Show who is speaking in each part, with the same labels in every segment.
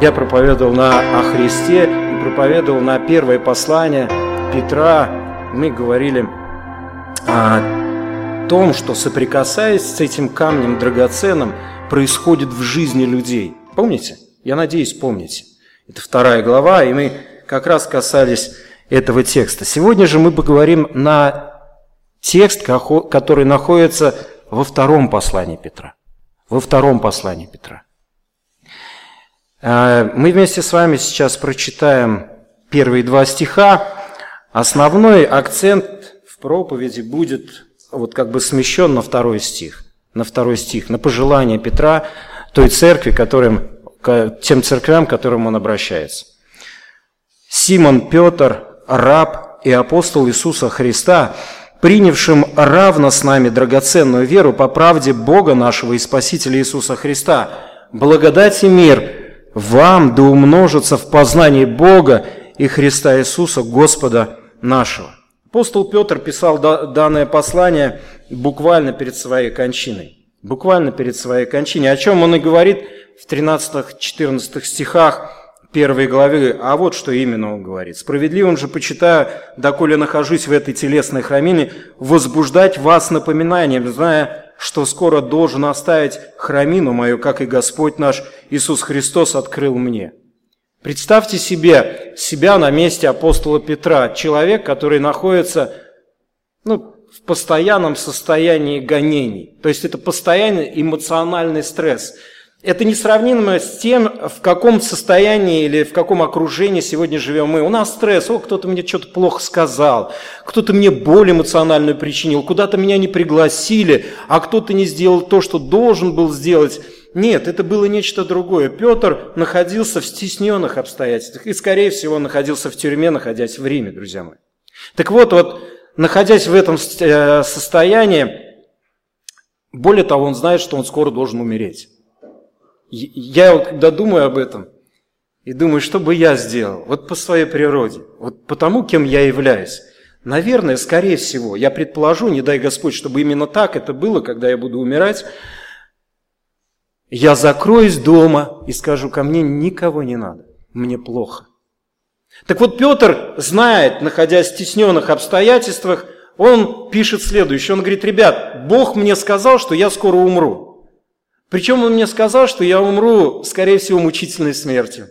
Speaker 1: Я проповедовал на, о Христе и проповедовал на первое послание Петра. Мы говорили о том, что соприкасаясь с этим камнем драгоценным, происходит в жизни людей. Помните? Я надеюсь, помните. Это вторая глава, и мы как раз касались этого текста. Сегодня же мы поговорим на текст, который находится во втором послании Петра. Во втором послании Петра. А, мы вместе с вами сейчас прочитаем первые два стиха. Основной акцент в проповеди будет вот как бы смещен на второй стих, на второй стих, на пожелание Петра той церкви, которым, тем церквям, к которым он обращается. Симон Петр, раб и апостол Иисуса Христа, принявшим равно с нами драгоценную веру по правде Бога нашего и Спасителя Иисуса Христа, благодать и мир вам да умножится в познании Бога и Христа Иисуса, Господа нашего. Апостол Петр писал данное послание буквально перед своей кончиной. Буквально перед своей кончиной. О чем он и говорит в 13-14 стихах первой главы. А вот что именно он говорит. «Справедливым же почитаю, доколе нахожусь в этой телесной храмине, возбуждать вас напоминанием, зная, что скоро должен оставить храмину мою, как и Господь наш Иисус Христос открыл мне». Представьте себе себя на месте апостола Петра, человек, который находится ну, в постоянном состоянии гонений. То есть это постоянный эмоциональный стресс. Это несравнимо с тем, в каком состоянии или в каком окружении сегодня живем мы. У нас стресс, о, кто-то мне что-то плохо сказал, кто-то мне боль эмоциональную причинил, куда-то меня не пригласили, а кто-то не сделал то, что должен был сделать. Нет, это было нечто другое. Петр находился в стесненных обстоятельствах и, скорее всего, находился в тюрьме, находясь в Риме, друзья мои. Так вот, вот находясь в этом э, состоянии, более того, он знает, что он скоро должен умереть. Я когда думаю об этом, и думаю, что бы я сделал, вот по своей природе, вот потому, кем я являюсь, наверное, скорее всего, я предположу, не дай Господь, чтобы именно так это было, когда я буду умирать, я закроюсь дома и скажу, ко мне никого не надо, мне плохо. Так вот, Петр знает, находясь в стесненных обстоятельствах, он пишет следующее. Он говорит, ребят, Бог мне сказал, что я скоро умру. Причем он мне сказал, что я умру, скорее всего, мучительной смертью.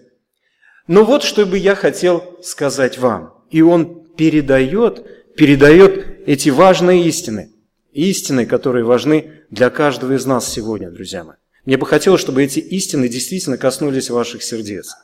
Speaker 1: Но вот что бы я хотел сказать вам. И он передает, передает эти важные истины. Истины, которые важны для каждого из нас сегодня, друзья мои. Мне бы хотелось, чтобы эти истины действительно коснулись ваших сердец.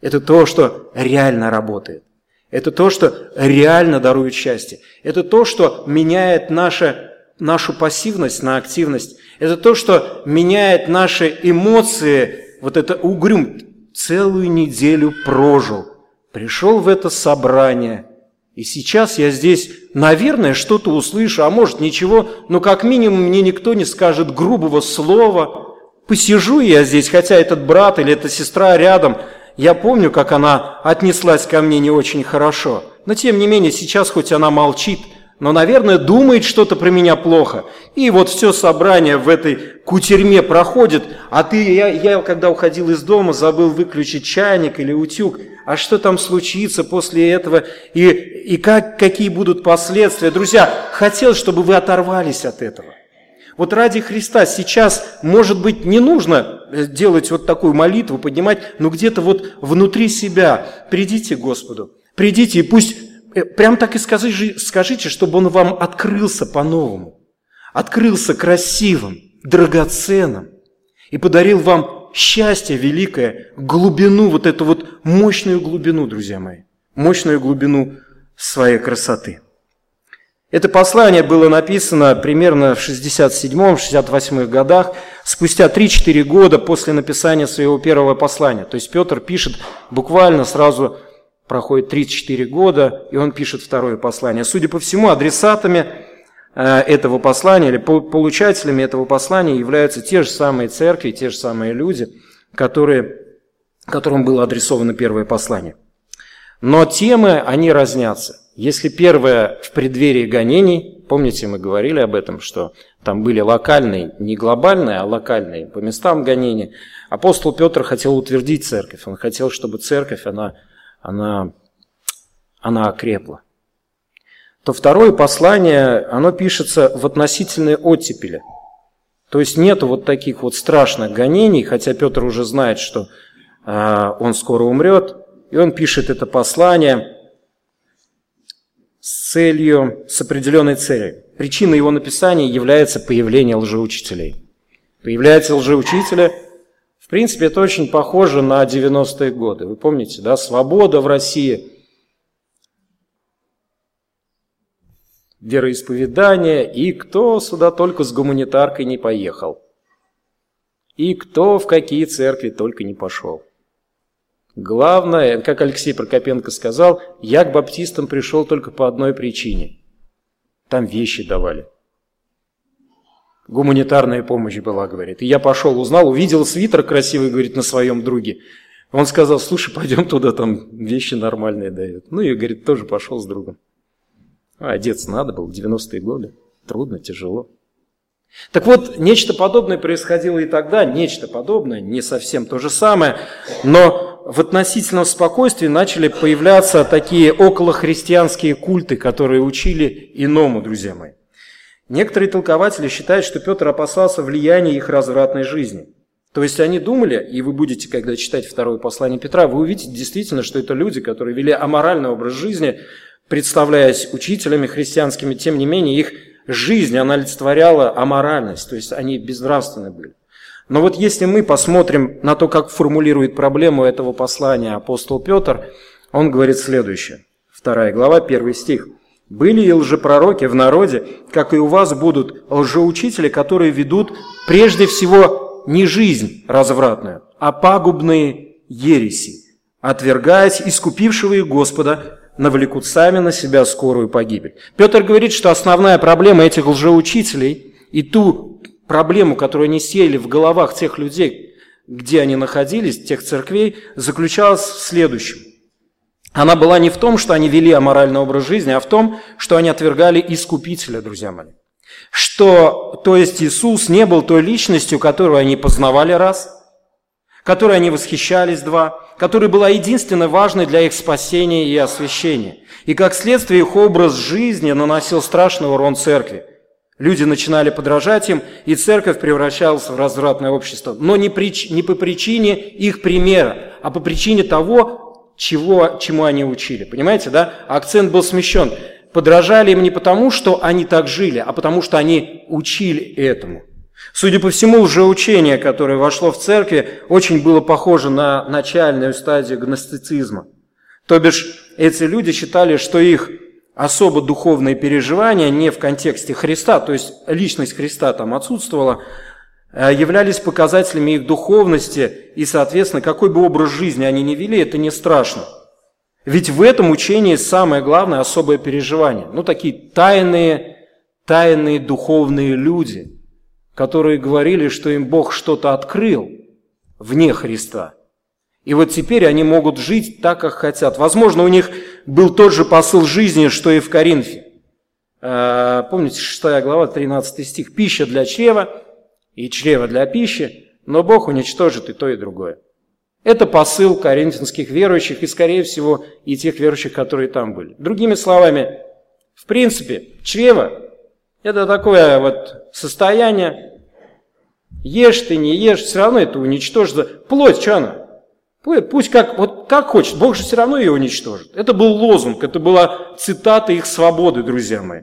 Speaker 1: Это то, что реально работает. Это то, что реально дарует счастье. Это то, что меняет наше, нашу пассивность на активность. Это то, что меняет наши эмоции. Вот это угрюм. Целую неделю прожил. Пришел в это собрание. И сейчас я здесь, наверное, что-то услышу, а может ничего, но как минимум мне никто не скажет грубого слова, Посижу я здесь, хотя этот брат или эта сестра рядом, я помню, как она отнеслась ко мне не очень хорошо. Но тем не менее, сейчас хоть она молчит, но, наверное, думает что-то про меня плохо. И вот все собрание в этой кутерьме проходит, а ты, я, я когда уходил из дома, забыл выключить чайник или утюг. А что там случится после этого и, и как, какие будут последствия? Друзья, хотел, чтобы вы оторвались от этого. Вот ради Христа сейчас, может быть, не нужно э, делать вот такую молитву, поднимать, но где-то вот внутри себя. Придите к Господу, придите и пусть, э, прям так и скажите, скажите, чтобы Он вам открылся по-новому, открылся красивым, драгоценным и подарил вам счастье великое, глубину, вот эту вот мощную глубину, друзья мои, мощную глубину своей красоты. Это послание было написано примерно в 67-68 годах, спустя 3-4 года после написания своего первого послания. То есть Петр пишет буквально сразу, проходит 3-4 года, и он пишет второе послание. Судя по всему, адресатами э, этого послания или получателями этого послания являются те же самые церкви, те же самые люди, которые, которым было адресовано первое послание. Но темы, они разнятся – если первое в преддверии гонений, помните, мы говорили об этом, что там были локальные, не глобальные, а локальные, по местам гонения. Апостол Петр хотел утвердить церковь. Он хотел, чтобы церковь, она, она, она окрепла. То второе послание, оно пишется в относительной оттепели. То есть нету вот таких вот страшных гонений, хотя Петр уже знает, что э, он скоро умрет, и он пишет это послание с целью, с определенной целью. Причиной его написания является появление лжеучителей. Появляются лжеучители, в принципе, это очень похоже на 90-е годы. Вы помните, да, свобода в России, вероисповедание, и кто сюда только с гуманитаркой не поехал. И кто в какие церкви только не пошел. Главное, как Алексей Прокопенко сказал, я к баптистам пришел только по одной причине. Там вещи давали. Гуманитарная помощь была, говорит. И я пошел, узнал, увидел свитер красивый, говорит, на своем друге. Он сказал, слушай, пойдем туда, там вещи нормальные дают. Ну и, говорит, тоже пошел с другом. А одеться надо было, 90-е годы. Трудно, тяжело. Так вот, нечто подобное происходило и тогда, нечто подобное, не совсем то же самое, но в относительном спокойствии начали появляться такие околохристианские культы, которые учили иному, друзья мои. Некоторые толкователи считают, что Петр опасался влияния их развратной жизни. То есть они думали, и вы будете, когда читать второе послание Петра, вы увидите действительно, что это люди, которые вели аморальный образ жизни, представляясь учителями христианскими, тем не менее их жизнь, она олицетворяла аморальность, то есть они безнравственны были. Но вот если мы посмотрим на то, как формулирует проблему этого послания апостол Петр, он говорит следующее. Вторая глава, первый стих. «Были и лжепророки в народе, как и у вас будут лжеучители, которые ведут прежде всего не жизнь развратную, а пагубные ереси, отвергаясь искупившего их Господа, навлекут сами на себя скорую погибель. Петр говорит, что основная проблема этих лжеучителей и ту проблему, которую они сеяли в головах тех людей, где они находились, тех церквей, заключалась в следующем. Она была не в том, что они вели аморальный образ жизни, а в том, что они отвергали Искупителя, друзья мои. Что, то есть Иисус не был той личностью, которую они познавали раз, которой они восхищались два, которая была единственно важной для их спасения и освящения. И как следствие их образ жизни наносил страшный урон церкви. Люди начинали подражать им, и церковь превращалась в развратное общество. Но не, прич, не по причине их примера, а по причине того, чего, чему они учили. Понимаете, да? Акцент был смещен. Подражали им не потому, что они так жили, а потому, что они учили этому. Судя по всему, уже учение, которое вошло в церкви, очень было похоже на начальную стадию гностицизма. То бишь, эти люди считали, что их особо духовные переживания не в контексте Христа, то есть личность Христа там отсутствовала, а являлись показателями их духовности, и, соответственно, какой бы образ жизни они ни вели, это не страшно. Ведь в этом учении самое главное – особое переживание. Ну, такие тайные, тайные духовные люди – которые говорили, что им Бог что-то открыл вне Христа. И вот теперь они могут жить так, как хотят. Возможно, у них был тот же посыл жизни, что и в Коринфе. А, помните, 6 глава, 13 стих. «Пища для чрева и чрева для пищи, но Бог уничтожит и то, и другое». Это посыл коринфянских верующих и, скорее всего, и тех верующих, которые там были. Другими словами, в принципе, чрево – это такое вот состояние, Ешь ты, не ешь, все равно это уничтожит. Плоть, что она? Пусть как, вот как хочет, Бог же все равно ее уничтожит. Это был лозунг, это была цитата их свободы, друзья мои.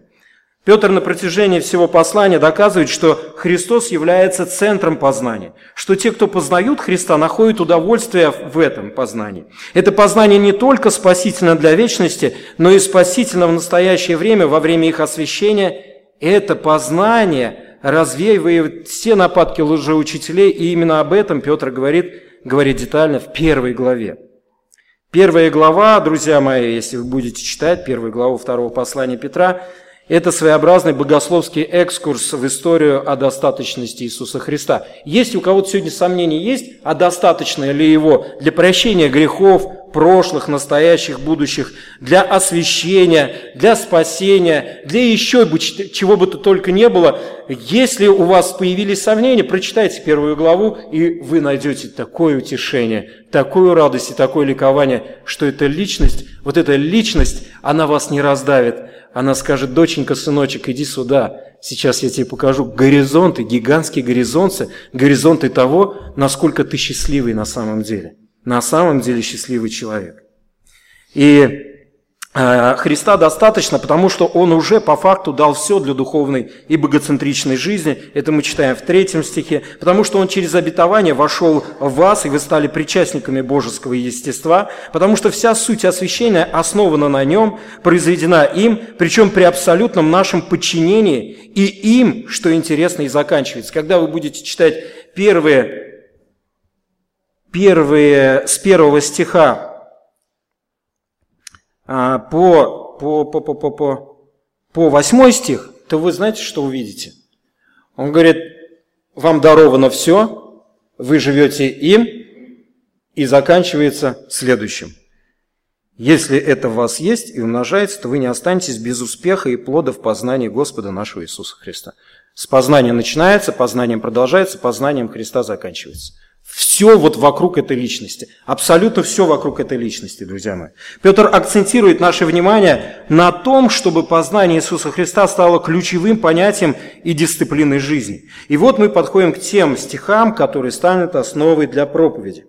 Speaker 1: Петр на протяжении всего послания доказывает, что Христос является центром познания, что те, кто познают Христа, находят удовольствие в этом познании. Это познание не только спасительно для вечности, но и спасительно в настоящее время, во время их освящения. Это познание – развеивает все нападки лжеучителей, и именно об этом Петр говорит, говорит детально в первой главе. Первая глава, друзья мои, если вы будете читать первую главу второго послания Петра, это своеобразный богословский экскурс в историю о достаточности Иисуса Христа. Есть у кого-то сегодня сомнения есть, а достаточно ли его для прощения грехов, прошлых, настоящих, будущих, для освящения, для спасения, для еще чего бы то только не было. Если у вас появились сомнения, прочитайте первую главу, и вы найдете такое утешение, такую радость и такое ликование, что эта личность, вот эта личность, она вас не раздавит. Она скажет, доченька, сыночек, иди сюда, Сейчас я тебе покажу горизонты, гигантские горизонты, горизонты того, насколько ты счастливый на самом деле. На самом деле счастливый человек. И Э, Христа достаточно, потому что Он уже по факту дал все для духовной и богоцентричной жизни. Это мы читаем в третьем стихе. Потому что Он через обетование вошел в вас, и вы стали причастниками божеского естества. Потому что вся суть освящения основана на Нем, произведена им, причем при абсолютном нашем подчинении, и им, что интересно, и заканчивается. Когда вы будете читать первые, первые с первого стиха а, по, по, по, по, по, по, по 8 стих, то вы знаете, что увидите? Он говорит, вам даровано все, вы живете им, и заканчивается следующим. Если это в вас есть и умножается, то вы не останетесь без успеха и плода в познании Господа нашего Иисуса Христа. С познания начинается, познанием продолжается, познанием Христа заканчивается. Все вот вокруг этой личности. Абсолютно все вокруг этой личности, друзья мои. Петр акцентирует наше внимание на том, чтобы познание Иисуса Христа стало ключевым понятием и дисциплиной жизни. И вот мы подходим к тем стихам, которые станут основой для проповеди.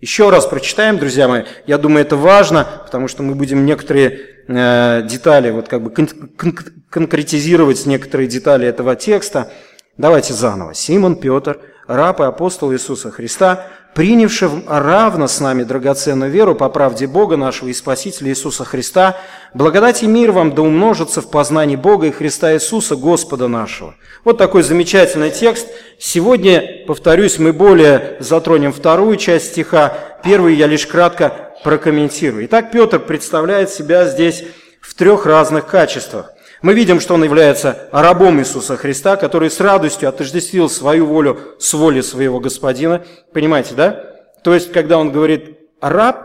Speaker 1: Еще раз прочитаем, друзья мои. Я думаю, это важно, потому что мы будем некоторые э, детали, вот как бы кон- кон- конкретизировать некоторые детали этого текста. Давайте заново. Симон Петр – раб и апостол Иисуса Христа, принявший равно с нами драгоценную веру по правде Бога нашего и Спасителя Иисуса Христа, благодать и мир вам да умножится в познании Бога и Христа Иисуса, Господа нашего. Вот такой замечательный текст. Сегодня, повторюсь, мы более затронем вторую часть стиха, первую я лишь кратко прокомментирую. Итак, Петр представляет себя здесь в трех разных качествах. Мы видим, что он является рабом Иисуса Христа, который с радостью отождествил свою волю с волей своего Господина. Понимаете, да? То есть, когда он говорит «раб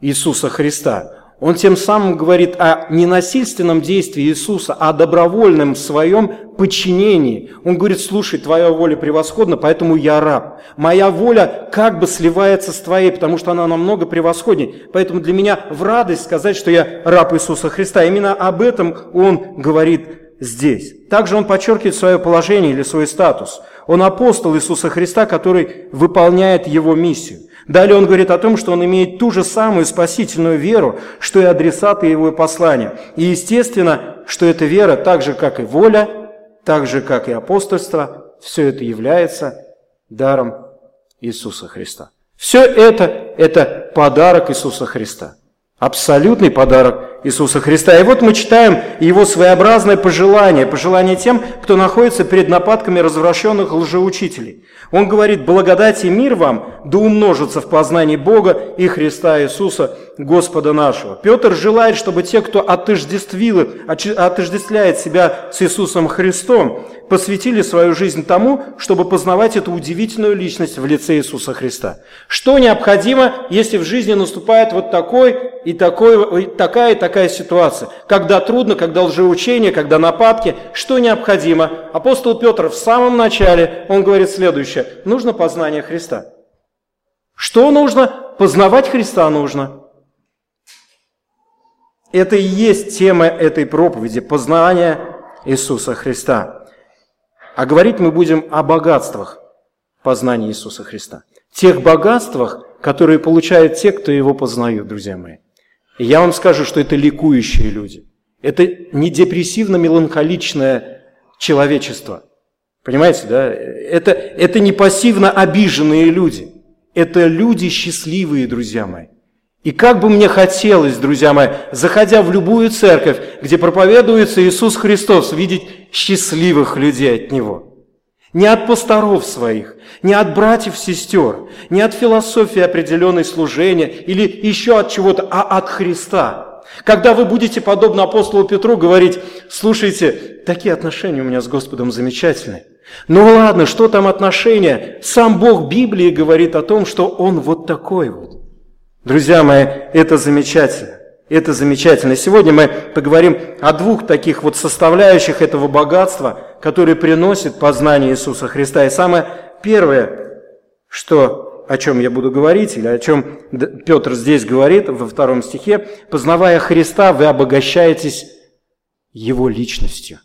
Speaker 1: Иисуса Христа», он тем самым говорит о ненасильственном действии Иисуса, о добровольном своем подчинении. Он говорит, слушай, твоя воля превосходна, поэтому я раб. Моя воля как бы сливается с твоей, потому что она намного превосходнее. Поэтому для меня в радость сказать, что я раб Иисуса Христа. Именно об этом он говорит здесь. Также он подчеркивает свое положение или свой статус. Он апостол Иисуса Христа, который выполняет его миссию. Далее он говорит о том, что он имеет ту же самую спасительную веру, что и адресаты его послания. И естественно, что эта вера, так же как и воля, так же как и апостольство, все это является даром Иисуса Христа. Все это – это подарок Иисуса Христа. Абсолютный подарок Иисуса Христа. И вот мы читаем его своеобразное пожелание, пожелание тем, кто находится перед нападками развращенных лжеучителей. Он говорит, благодать и мир вам да умножится в познании Бога и Христа Иисуса, Господа нашего. Петр желает, чтобы те, кто отождествил, отождествляет себя с Иисусом Христом, посвятили свою жизнь тому, чтобы познавать эту удивительную личность в лице Иисуса Христа. Что необходимо, если в жизни наступает вот такой и такой, такая и такая ситуация? Когда трудно, когда лжеучение, когда нападки, что необходимо? Апостол Петр в самом начале, он говорит следующее. Нужно познание Христа. Что нужно? Познавать Христа нужно. Это и есть тема этой проповеди – познание Иисуса Христа. А говорить мы будем о богатствах познания Иисуса Христа. Тех богатствах, которые получают те, кто его познают, друзья мои. И я вам скажу, что это ликующие люди. Это не депрессивно-меланхоличное человечество. Понимаете, да? Это, это не пассивно обиженные люди. Это люди счастливые, друзья мои. И как бы мне хотелось, друзья мои, заходя в любую церковь, где проповедуется Иисус Христос, видеть счастливых людей от Него. Не от пасторов своих, не от братьев, сестер, не от философии определенной служения или еще от чего-то, а от Христа. Когда вы будете, подобно апостолу Петру, говорить, слушайте, такие отношения у меня с Господом замечательные. Ну ладно, что там отношения? Сам Бог Библии говорит о том, что Он вот такой вот. Друзья мои, это замечательно. Это замечательно. Сегодня мы поговорим о двух таких вот составляющих этого богатства, которые приносит познание Иисуса Христа. И самое первое, что, о чем я буду говорить, или о чем Петр здесь говорит во втором стихе, познавая Христа, вы обогащаетесь Его личностью.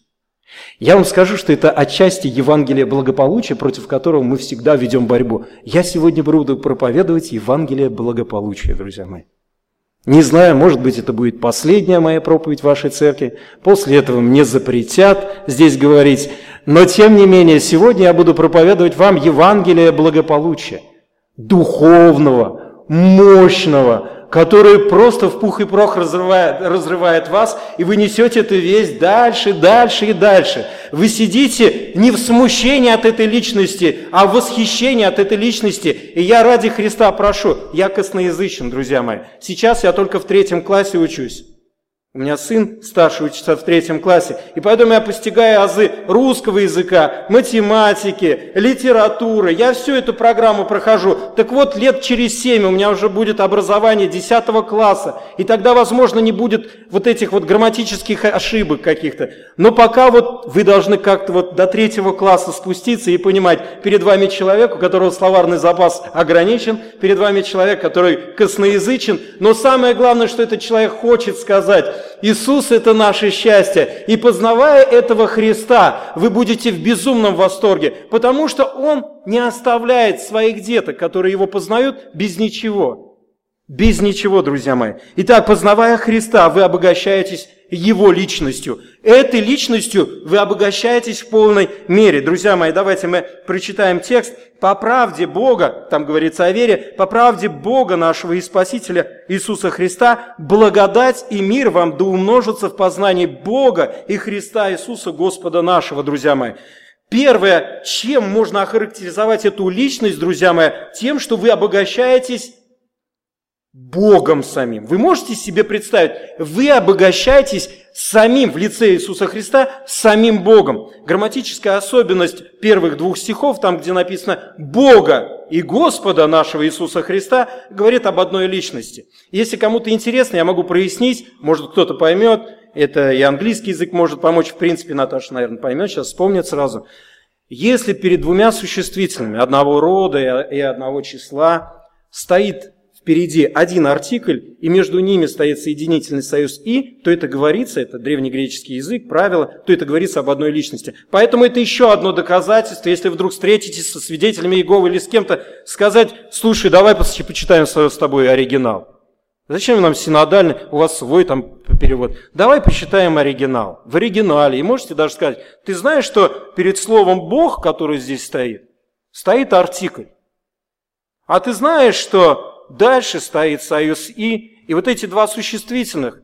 Speaker 1: Я вам скажу, что это отчасти Евангелие благополучия, против которого мы всегда ведем борьбу. Я сегодня буду проповедовать Евангелие благополучия, друзья мои. Не знаю, может быть, это будет последняя моя проповедь в вашей церкви. После этого мне запретят здесь говорить. Но, тем не менее, сегодня я буду проповедовать вам Евангелие благополучия. Духовного, мощного, который просто в пух и прох разрывает, разрывает вас, и вы несете эту весть дальше, дальше и дальше. Вы сидите не в смущении от этой личности, а в восхищении от этой личности. И я ради Христа прошу, я косноязычен, друзья мои. Сейчас я только в третьем классе учусь. У меня сын старший учится в третьем классе, и поэтому я постигаю азы русского языка, математики, литературы. Я всю эту программу прохожу. Так вот, лет через семь у меня уже будет образование десятого класса, и тогда, возможно, не будет вот этих вот грамматических ошибок каких-то. Но пока вот вы должны как-то вот до третьего класса спуститься и понимать, перед вами человек, у которого словарный запас ограничен, перед вами человек, который косноязычен, но самое главное, что этот человек хочет сказать, Иисус – это наше счастье. И познавая этого Христа, вы будете в безумном восторге, потому что Он не оставляет своих деток, которые Его познают, без ничего. Без ничего, друзья мои. Итак, познавая Христа, вы обогащаетесь Его личностью. Этой личностью вы обогащаетесь в полной мере. Друзья мои, давайте мы прочитаем текст. По правде Бога, там говорится о вере, по правде Бога нашего и Спасителя Иисуса Христа, благодать и мир вам да умножится в познании Бога и Христа Иисуса Господа нашего, друзья мои. Первое, чем можно охарактеризовать эту личность, друзья мои, тем, что вы обогащаетесь Богом самим. Вы можете себе представить, вы обогащаетесь самим в лице Иисуса Христа, самим Богом. Грамматическая особенность первых двух стихов, там где написано «Бога и Господа нашего Иисуса Христа», говорит об одной личности. Если кому-то интересно, я могу прояснить, может кто-то поймет, это и английский язык может помочь, в принципе, Наташа, наверное, поймет, сейчас вспомнит сразу. Если перед двумя существительными одного рода и одного числа стоит впереди один артикль, и между ними стоит соединительный союз «и», то это говорится, это древнегреческий язык, правило, то это говорится об одной личности. Поэтому это еще одно доказательство, если вдруг встретитесь со свидетелями Иеговы или с кем-то, сказать, слушай, давай почитаем с тобой оригинал. Зачем нам синодальный, у вас свой там перевод. Давай посчитаем оригинал, в оригинале. И можете даже сказать, ты знаешь, что перед словом «Бог», который здесь стоит, стоит артикль. А ты знаешь, что дальше стоит союз «и», и вот эти два существительных,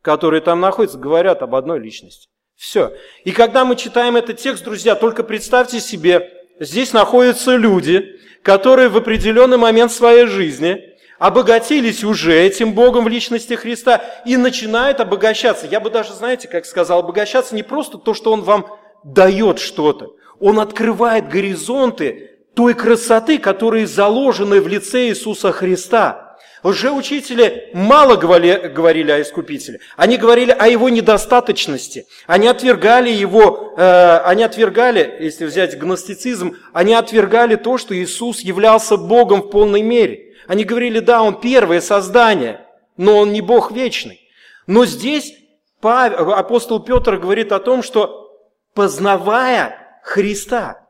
Speaker 1: которые там находятся, говорят об одной личности. Все. И когда мы читаем этот текст, друзья, только представьте себе, здесь находятся люди, которые в определенный момент своей жизни обогатились уже этим Богом в личности Христа и начинают обогащаться. Я бы даже, знаете, как сказал, обогащаться не просто то, что Он вам дает что-то. Он открывает горизонты той красоты, которые заложены в лице Иисуса Христа. Лжеучители мало говорили о Искупителе. Они говорили о его недостаточности. Они отвергали его, э, они отвергали, если взять гностицизм, они отвергали то, что Иисус являлся Богом в полной мере. Они говорили, да, Он первое создание, но Он не Бог вечный. Но здесь апостол Петр говорит о том, что познавая Христа,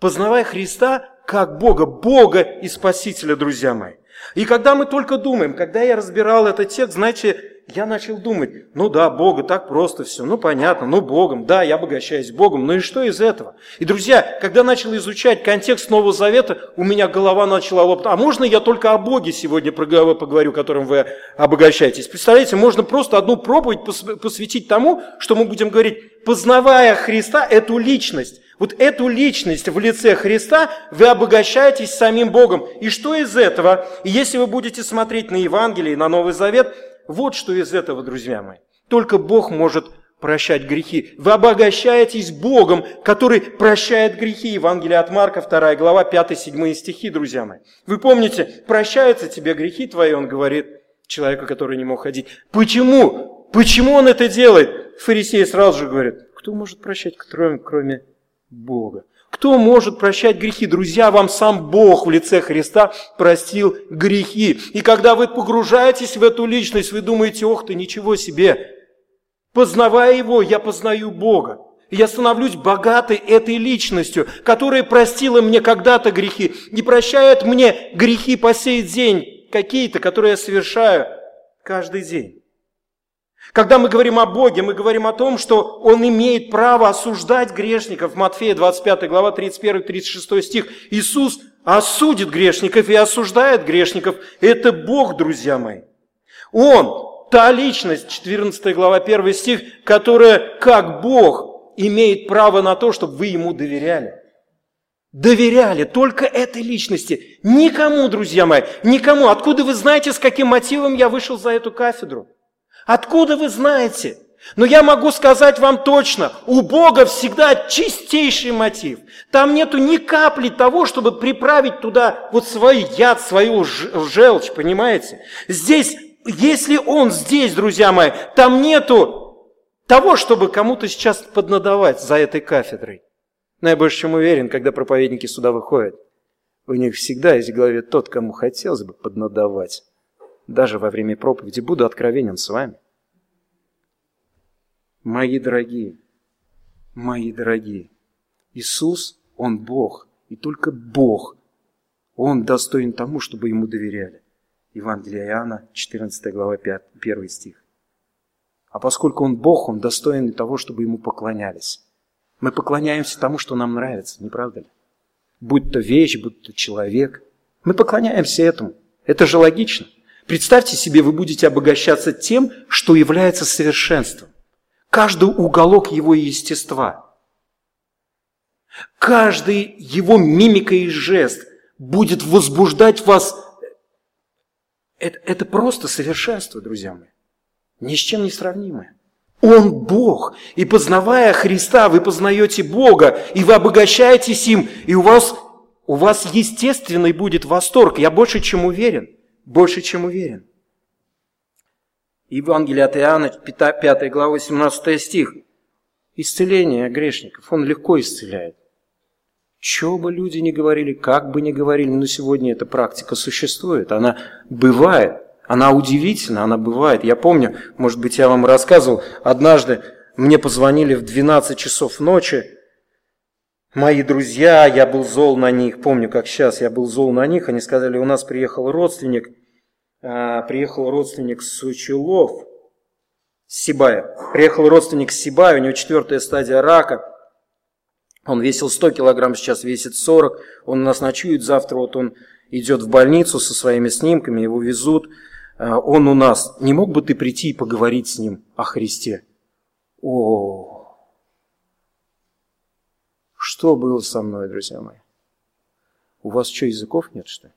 Speaker 1: познавая Христа как Бога, Бога и Спасителя, друзья мои. И когда мы только думаем, когда я разбирал этот текст, знаете, я начал думать, ну да, Бога, так просто все, ну понятно, ну Богом, да, я обогащаюсь Богом, ну и что из этого? И, друзья, когда начал изучать контекст Нового Завета, у меня голова начала лопать. А можно я только о Боге сегодня поговорю, которым вы обогащаетесь? Представляете, можно просто одну проповедь посвятить тому, что мы будем говорить, познавая Христа, эту личность, вот эту личность в лице Христа вы обогащаетесь самим Богом. И что из этого? И если вы будете смотреть на Евангелие, на Новый Завет, вот что из этого, друзья мои. Только Бог может прощать грехи. Вы обогащаетесь Богом, который прощает грехи. Евангелие от Марка, 2 глава, 5-7 стихи, друзья мои. Вы помните, прощаются тебе грехи твои, он говорит человеку, который не мог ходить. Почему? Почему он это делает? Фарисеи сразу же говорят, кто может прощать, кроме, кроме Бога? Кто может прощать грехи? Друзья, вам сам Бог в лице Христа простил грехи. И когда вы погружаетесь в эту личность, вы думаете, ох ты, ничего себе. Познавая Его, я познаю Бога. Я становлюсь богатой этой личностью, которая простила мне когда-то грехи и прощает мне грехи по сей день, какие-то, которые я совершаю каждый день. Когда мы говорим о Боге, мы говорим о том, что Он имеет право осуждать грешников. Матфея 25 глава 31-36 стих. Иисус осудит грешников и осуждает грешников. Это Бог, друзья мои. Он, та личность, 14 глава 1 стих, которая, как Бог, имеет право на то, чтобы вы Ему доверяли. Доверяли только этой личности. Никому, друзья мои, никому. Откуда вы знаете, с каким мотивом я вышел за эту кафедру? Откуда вы знаете? Но я могу сказать вам точно, у Бога всегда чистейший мотив. Там нету ни капли того, чтобы приправить туда вот свой яд, свою желчь, понимаете? Здесь, если Он здесь, друзья мои, там нету того, чтобы кому-то сейчас поднадавать за этой кафедрой. Но я больше чем уверен, когда проповедники сюда выходят, у них всегда в голове тот, кому хотелось бы поднадавать даже во время проповеди, буду откровенен с вами. Мои дорогие, мои дорогие, Иисус, Он Бог, и только Бог, Он достоин тому, чтобы Ему доверяли. Евангелие Иоанна, 14 глава, 5, 1 стих. А поскольку Он Бог, Он достоин того, чтобы Ему поклонялись. Мы поклоняемся тому, что нам нравится, не правда ли? Будь то вещь, будь то человек. Мы поклоняемся этому. Это же логично. Представьте себе, вы будете обогащаться тем, что является совершенством. Каждый уголок его естества. Каждый его мимика и жест будет возбуждать вас. Это, это просто совершенство, друзья мои. Ни с чем не сравнимое. Он Бог. И познавая Христа, вы познаете Бога, и вы обогащаетесь им, и у вас, у вас естественный будет восторг. Я больше чем уверен – больше, чем уверен. Евангелие от Иоанна, 5 глава, 18 стих. Исцеление грешников, он легко исцеляет. Что бы люди ни говорили, как бы ни говорили, но сегодня эта практика существует, она бывает, она удивительна, она бывает. Я помню, может быть, я вам рассказывал, однажды мне позвонили в 12 часов ночи, мои друзья, я был зол на них, помню, как сейчас я был зол на них, они сказали, у нас приехал родственник, приехал родственник Сучелов, Сибая. Приехал родственник Сибая, у него четвертая стадия рака. Он весил 100 килограмм, сейчас весит 40. Он у нас ночует, завтра вот он идет в больницу со своими снимками, его везут. А, он у нас. Не мог бы ты прийти и поговорить с ним о Христе? О, что было со мной, друзья мои? У вас что, языков нет, что ли?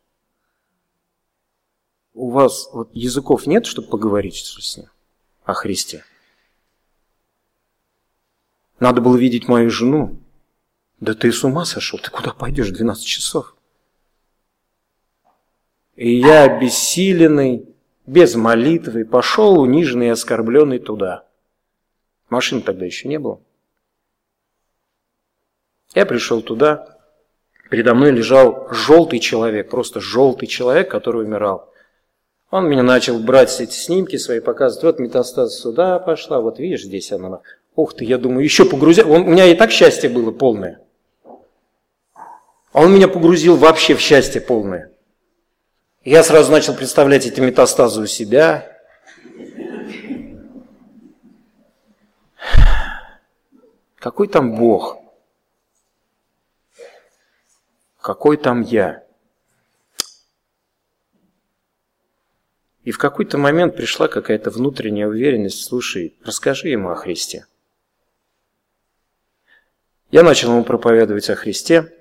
Speaker 1: У вас вот языков нет, чтобы поговорить с ним о Христе? Надо было видеть мою жену. Да ты с ума сошел, ты куда пойдешь 12 часов? И я обессиленный, без молитвы, пошел униженный и оскорбленный туда. Машин тогда еще не было. Я пришел туда, передо мной лежал желтый человек, просто желтый человек, который умирал. Он меня начал брать эти снимки свои, показывать. Вот метастаз сюда пошла, вот видишь, здесь она. Ух ты, я думаю, еще погрузил. Он, у меня и так счастье было полное. А он меня погрузил вообще в счастье полное. Я сразу начал представлять эти метастазы у себя. Какой там Бог? Какой там я? И в какой-то момент пришла какая-то внутренняя уверенность, слушай, расскажи ему о Христе. Я начал ему проповедовать о Христе,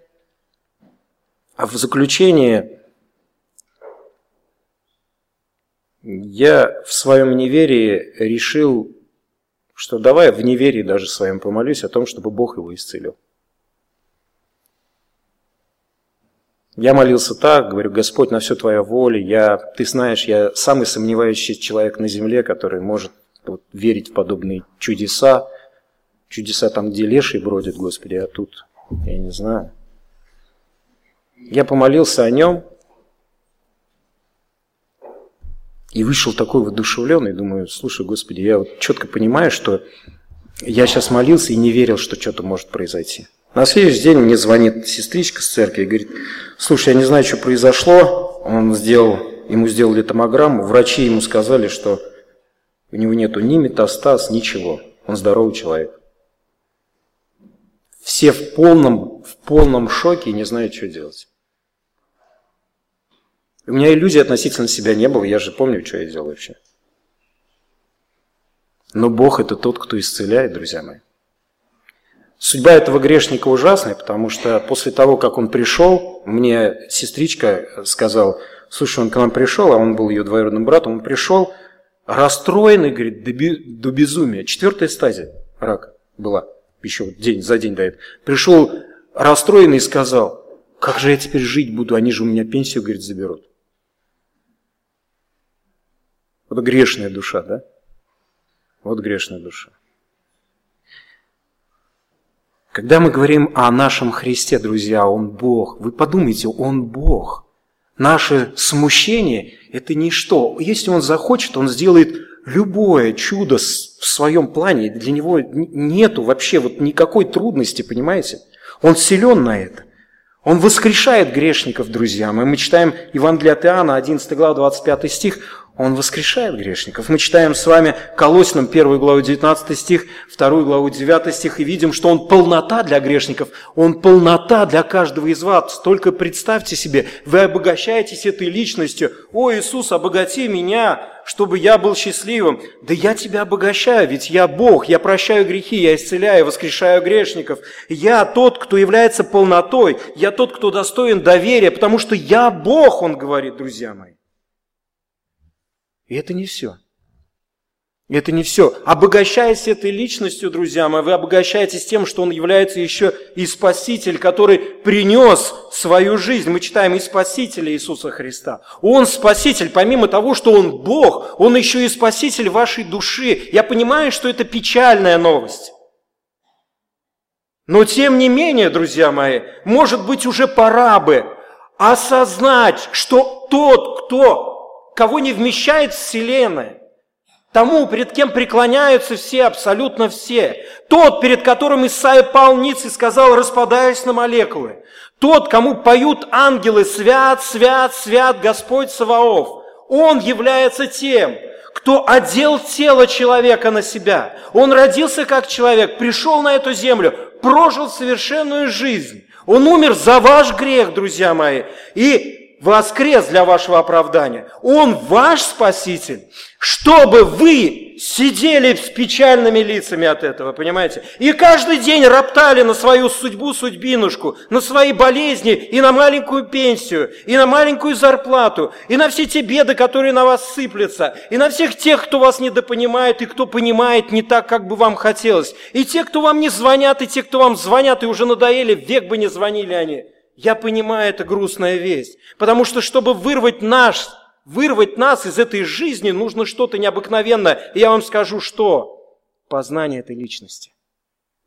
Speaker 1: а в заключение я в своем неверии решил, что давай в неверии даже своем помолюсь о том, чтобы Бог его исцелил. Я молился так, говорю, Господь, на все Твоя воля, я, Ты знаешь, я самый сомневающийся человек на земле, который может вот, верить в подобные чудеса. Чудеса там, где леший бродит, Господи, а тут, я не знаю. Я помолился о нем, и вышел такой воодушевленный, думаю, слушай, Господи, я вот четко понимаю, что я сейчас молился и не верил, что что-то может произойти. На следующий день мне звонит сестричка с церкви и говорит, слушай, я не знаю, что произошло. Он сделал, ему сделали томограмму, врачи ему сказали, что у него нету ни метастаз, ничего. Он здоровый человек. Все в полном, в полном шоке и не знают, что делать. У меня иллюзий относительно себя не было, я же помню, что я делал вообще. Но Бог – это тот, кто исцеляет, друзья мои. Судьба этого грешника ужасная, потому что после того, как он пришел, мне сестричка сказала, слушай, он к нам пришел, а он был ее двоюродным братом, он пришел расстроенный, говорит, до, до безумия. Четвертая стадия рака была, еще день за день до этого. Пришел расстроенный и сказал, как же я теперь жить буду, они же у меня пенсию, говорит, заберут. Вот грешная душа, да? Вот грешная душа. Когда мы говорим о нашем Христе, друзья, Он Бог, вы подумайте, Он Бог. Наше смущение – это ничто. Если Он захочет, Он сделает любое чудо в своем плане. Для Него нету вообще вот никакой трудности, понимаете? Он силен на это. Он воскрешает грешников, друзья. Мы, мы читаем Евангелие от Иоанна, 11 глава, 25 стих. Он воскрешает грешников. Мы читаем с вами Колосинам 1 главу 19 стих, 2 главу 9 стих и видим, что Он полнота для грешников, Он полнота для каждого из вас. Только представьте себе, вы обогащаетесь этой личностью. «О, Иисус, обогати меня, чтобы я был счастливым». Да я тебя обогащаю, ведь я Бог, я прощаю грехи, я исцеляю, воскрешаю грешников. Я тот, кто является полнотой, я тот, кто достоин доверия, потому что я Бог, Он говорит, друзья мои. И это не все. Это не все. Обогащаясь этой личностью, друзья мои, вы обогащаетесь тем, что Он является еще и Спаситель, который принес свою жизнь. Мы читаем и Спасителя Иисуса Христа. Он Спаситель, помимо того, что Он Бог, Он еще и Спаситель вашей души. Я понимаю, что это печальная новость. Но тем не менее, друзья мои, может быть уже пора бы осознать, что тот, кто кого не вмещает Вселенная, тому, перед кем преклоняются все, абсолютно все, тот, перед которым Исаия пал ниц и сказал, распадаясь на молекулы, тот, кому поют ангелы «Свят, свят, свят Господь Саваоф», он является тем, кто одел тело человека на себя. Он родился как человек, пришел на эту землю, прожил совершенную жизнь. Он умер за ваш грех, друзья мои. И воскрес для вашего оправдания. Он ваш Спаситель, чтобы вы сидели с печальными лицами от этого, понимаете? И каждый день роптали на свою судьбу, судьбинушку, на свои болезни и на маленькую пенсию, и на маленькую зарплату, и на все те беды, которые на вас сыплются, и на всех тех, кто вас недопонимает, и кто понимает не так, как бы вам хотелось, и те, кто вам не звонят, и те, кто вам звонят, и уже надоели, век бы не звонили они – я понимаю, это грустная весть. Потому что, чтобы вырвать наш, вырвать нас из этой жизни, нужно что-то необыкновенное. И я вам скажу, что? Познание этой личности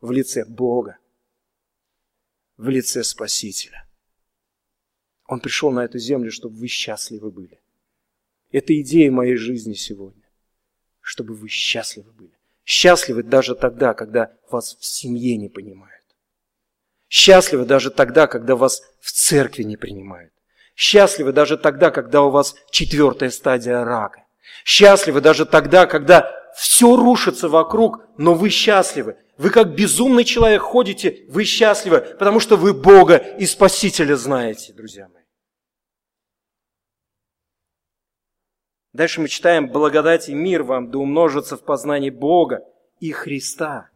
Speaker 1: в лице Бога, в лице Спасителя. Он пришел на эту землю, чтобы вы счастливы были. Это идея моей жизни сегодня, чтобы вы счастливы были. Счастливы даже тогда, когда вас в семье не понимают. Счастливы даже тогда, когда вас в церкви не принимают. Счастливы даже тогда, когда у вас четвертая стадия рака. Счастливы даже тогда, когда все рушится вокруг, но вы счастливы. Вы как безумный человек ходите, вы счастливы, потому что вы Бога и Спасителя знаете, друзья мои. Дальше мы читаем «Благодать и мир вам да умножится в познании Бога и Христа».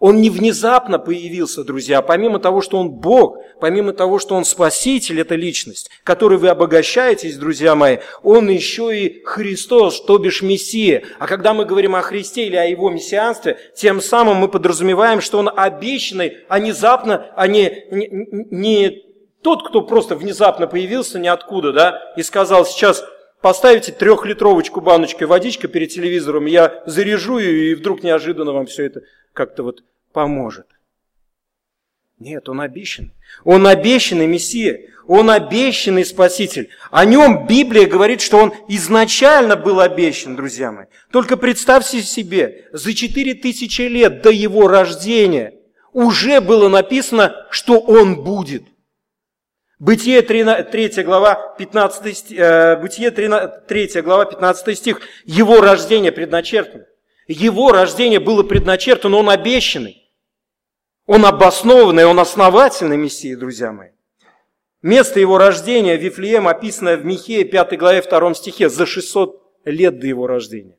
Speaker 1: Он не внезапно появился, друзья, помимо того, что Он Бог, помимо того, что Он Спаситель, это личность, которой вы обогащаетесь, друзья мои, Он еще и Христос, то бишь Мессия. А когда мы говорим о Христе или о Его мессианстве, тем самым мы подразумеваем, что Он обещанный, а внезапно, а не, не, не тот, кто просто внезапно появился ниоткуда, да, и сказал, сейчас поставите трехлитровочку баночкой водичка перед телевизором, я заряжу ее, и вдруг неожиданно вам все это как-то вот поможет. Нет, он обещанный. Он обещанный Мессия. Он обещанный Спаситель. О нем Библия говорит, что он изначально был обещан, друзья мои. Только представьте себе, за четыре тысячи лет до его рождения уже было написано, что он будет. Бытие 3 глава 15, э, Бытие 3 глава 15 стих. Его рождение предначертано. Его рождение было предначертано, он обещанный. Он обоснованный, он основательный Мессия, друзья мои. Место его рождения, Вифлеем, описано в Михее 5 главе 2 стихе, за 600 лет до его рождения.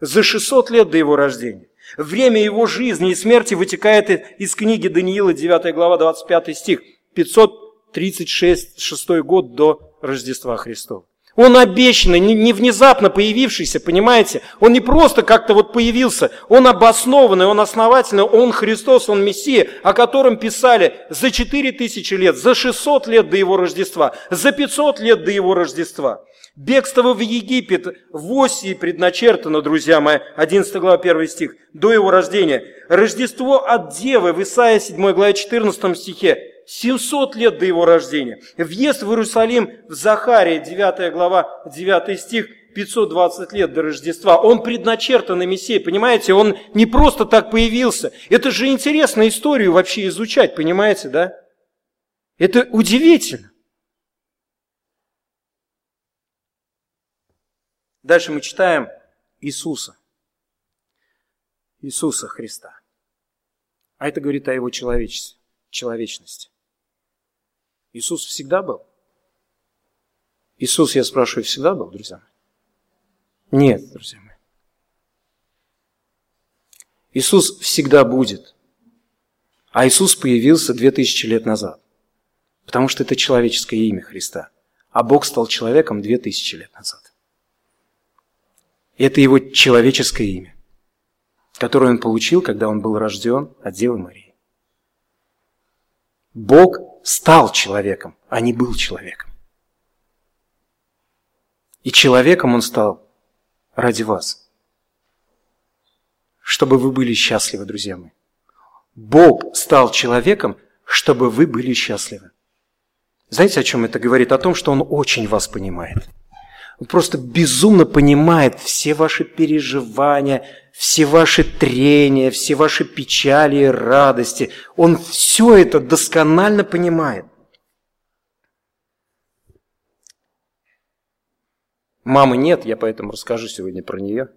Speaker 1: За 600 лет до его рождения. Время его жизни и смерти вытекает из книги Даниила, 9 глава, 25 стих, 536 6 год до Рождества Христова. Он обещанный, не внезапно появившийся, понимаете? Он не просто как-то вот появился, он обоснованный, он основательный, он Христос, он Мессия, о котором писали за 4000 лет, за 600 лет до его Рождества, за 500 лет до его Рождества. Бегство в Египет в Осии предначертано, друзья мои, 11 глава 1 стих, до его рождения. Рождество от Девы в Исаии 7 главе 14 стихе 700 лет до его рождения. Въезд в Иерусалим в Захарии, 9 глава, 9 стих, 520 лет до Рождества. Он предначертанный Мессия, понимаете? Он не просто так появился. Это же интересно историю вообще изучать, понимаете, да? Это удивительно. Дальше мы читаем Иисуса. Иисуса Христа. А это говорит о его человечности. Иисус всегда был? Иисус, я спрашиваю, всегда был, друзья мои? Нет, друзья мои. Иисус всегда будет. А Иисус появился две тысячи лет назад. Потому что это человеческое имя Христа. А Бог стал человеком две тысячи лет назад. И это его человеческое имя, которое он получил, когда он был рожден от Девы Марии. Бог стал человеком, а не был человеком. И человеком он стал ради вас. Чтобы вы были счастливы, друзья мои. Бог стал человеком, чтобы вы были счастливы. Знаете, о чем это говорит? О том, что Он очень вас понимает. Он просто безумно понимает все ваши переживания, все ваши трения, все ваши печали и радости. Он все это досконально понимает. Мамы нет, я поэтому расскажу сегодня про нее.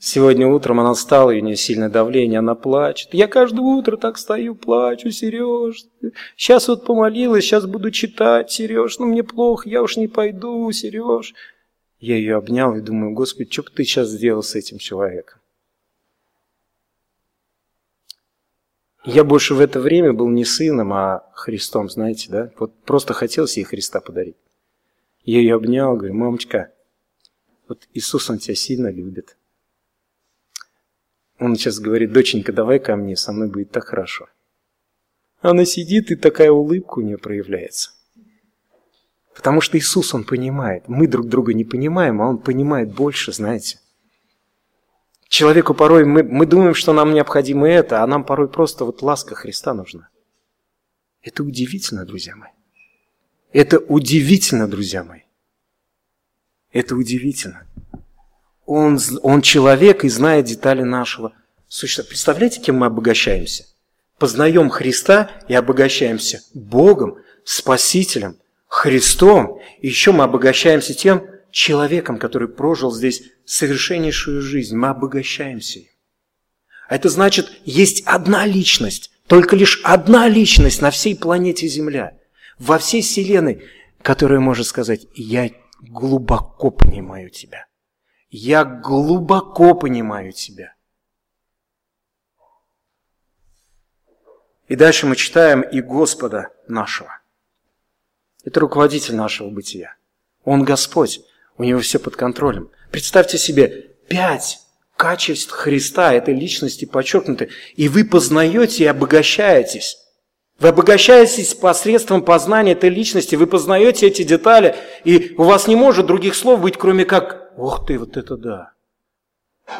Speaker 1: Сегодня утром она встала, у нее сильное давление, она плачет. Я каждое утро так стою, плачу, Сереж. Сейчас вот помолилась, сейчас буду читать, Сереж, ну мне плохо, я уж не пойду, Сереж. Я ее обнял и думаю, Господи, что бы ты сейчас сделал с этим человеком? Я больше в это время был не сыном, а Христом, знаете, да? Вот просто хотелось ей Христа подарить. Я ее обнял, говорю, мамочка, вот Иисус, Он тебя сильно любит. Он сейчас говорит, доченька, давай ко мне, со мной будет так хорошо. Она сидит, и такая улыбка у нее проявляется. Потому что Иисус, Он понимает. Мы друг друга не понимаем, а Он понимает больше, знаете. Человеку порой, мы, мы думаем, что нам необходимо это, а нам порой просто вот ласка Христа нужна. Это удивительно, друзья мои. Это удивительно, друзья мои. Это удивительно. Он, он человек и знает детали нашего существа. Представляете, кем мы обогащаемся? Познаем Христа и обогащаемся Богом, Спасителем – Христом, и еще мы обогащаемся тем человеком, который прожил здесь совершеннейшую жизнь. Мы обогащаемся им. А это значит, есть одна личность, только лишь одна личность на всей планете Земля, во всей Вселенной, которая может сказать, я глубоко понимаю тебя. Я глубоко понимаю тебя. И дальше мы читаем и Господа нашего. Это руководитель нашего бытия. Он Господь, у него все под контролем. Представьте себе, пять качеств Христа, этой личности подчеркнуты, и вы познаете и обогащаетесь. Вы обогащаетесь посредством познания этой личности, вы познаете эти детали, и у вас не может других слов быть, кроме как «Ох ты, вот это да!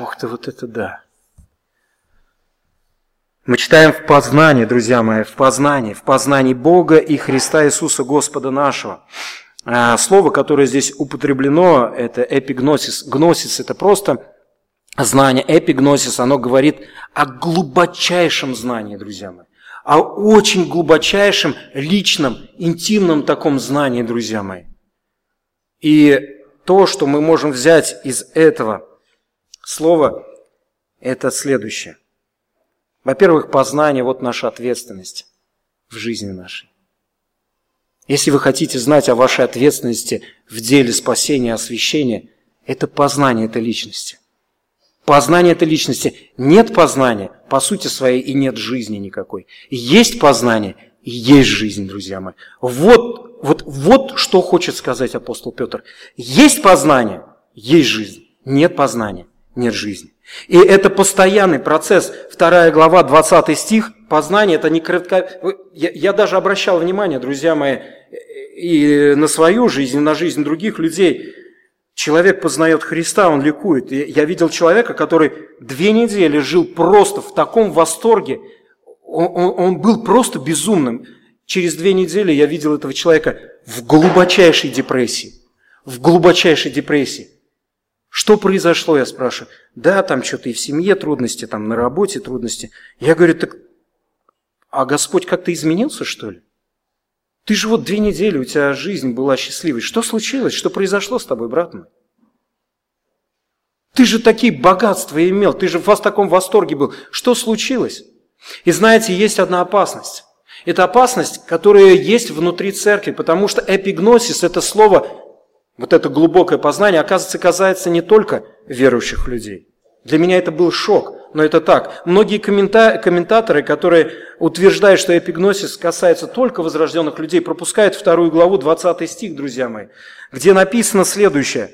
Speaker 1: Ох ты, вот это да!» Мы читаем в познании, друзья мои, в познании, в познании Бога и Христа Иисуса Господа нашего. А, слово, которое здесь употреблено, это эпигносис. Гносис – это просто знание. Эпигносис, оно говорит о глубочайшем знании, друзья мои о очень глубочайшем, личном, интимном таком знании, друзья мои. И то, что мы можем взять из этого слова, это следующее. Во-первых, познание – вот наша ответственность в жизни нашей. Если вы хотите знать о вашей ответственности в деле спасения освящения, это познание этой личности – Познание этой личности. Нет познания, по сути своей, и нет жизни никакой. Есть познание, и есть жизнь, друзья мои. Вот, вот, вот что хочет сказать апостол Петр. Есть познание, есть жизнь. Нет познания, нет жизни. И это постоянный процесс. Вторая глава, 20 стих. Познание – это не кратко... Я, я даже обращал внимание, друзья мои, и на свою жизнь, и на жизнь других людей – Человек познает Христа, он ликует. Я видел человека, который две недели жил просто в таком восторге. Он, он, он был просто безумным. Через две недели я видел этого человека в глубочайшей депрессии. В глубочайшей депрессии. Что произошло, я спрашиваю. Да, там что-то и в семье трудности, там на работе трудности. Я говорю, так, а Господь как-то изменился, что ли? Ты же вот две недели, у тебя жизнь была счастливой. Что случилось? Что произошло с тобой, брат мой? Ты же такие богатства имел, ты же в вас таком восторге был. Что случилось? И знаете, есть одна опасность. Это опасность, которая есть внутри церкви, потому что эпигносис – это слово, вот это глубокое познание, оказывается, касается не только верующих людей. Для меня это был шок но это так. Многие коммента комментаторы, которые утверждают, что эпигносис касается только возрожденных людей, пропускают вторую главу, 20 стих, друзья мои, где написано следующее.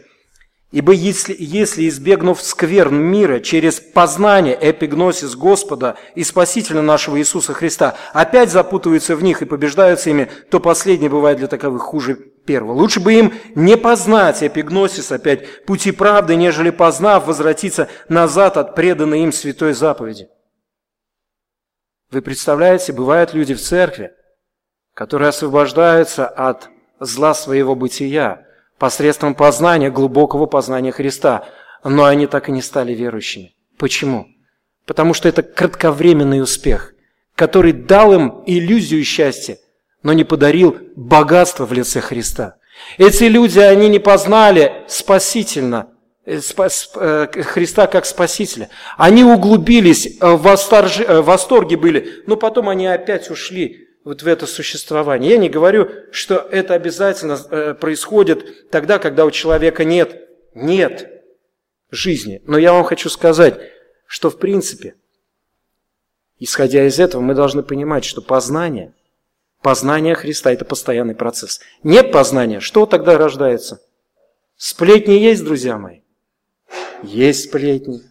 Speaker 1: «Ибо если, если избегнув скверн мира через познание эпигносис Господа и Спасителя нашего Иисуса Христа, опять запутываются в них и побеждаются ими, то последнее бывает для таковых хуже первого. Лучше бы им не познать эпигносис опять пути правды, нежели познав, возвратиться назад от преданной им святой заповеди. Вы представляете, бывают люди в церкви, которые освобождаются от зла своего бытия посредством познания, глубокого познания Христа, но они так и не стали верующими. Почему? Потому что это кратковременный успех, который дал им иллюзию счастья, но не подарил богатство в лице Христа. Эти люди, они не познали спасительно э, э, Христа как Спасителя. Они углубились, э, в восторге были, но потом они опять ушли вот в это существование. Я не говорю, что это обязательно происходит тогда, когда у человека нет, нет жизни. Но я вам хочу сказать, что в принципе, исходя из этого, мы должны понимать, что познание – Познание Христа – это постоянный процесс. Нет познания, что тогда рождается? Сплетни есть, друзья мои? Есть сплетни.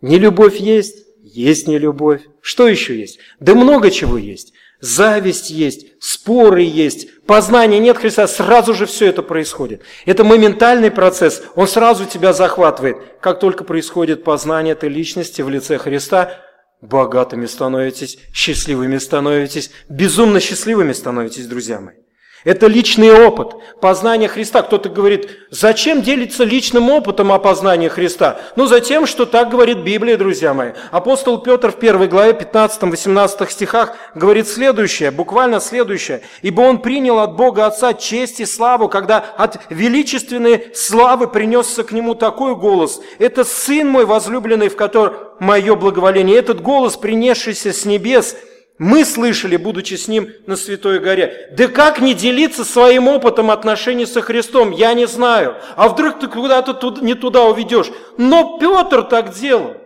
Speaker 1: Нелюбовь есть? Есть нелюбовь. Что еще есть? Да много чего есть. Зависть есть, споры есть, познания нет Христа, сразу же все это происходит. Это моментальный процесс, он сразу тебя захватывает. Как только происходит познание этой личности в лице Христа, Богатыми становитесь, счастливыми становитесь, безумно счастливыми становитесь, друзья мои. Это личный опыт, познания Христа. Кто-то говорит, зачем делиться личным опытом о познании Христа? Ну, затем, что так говорит Библия, друзья мои. Апостол Петр в 1 главе 15-18 стихах говорит следующее, буквально следующее. «Ибо он принял от Бога Отца честь и славу, когда от величественной славы принесся к нему такой голос. Это Сын мой возлюбленный, в котором мое благоволение. Этот голос, принесшийся с небес – мы слышали, будучи с ним на Святой горе. Да как не делиться своим опытом отношений со Христом, я не знаю. А вдруг ты куда-то не туда уведешь. Но Петр так делал.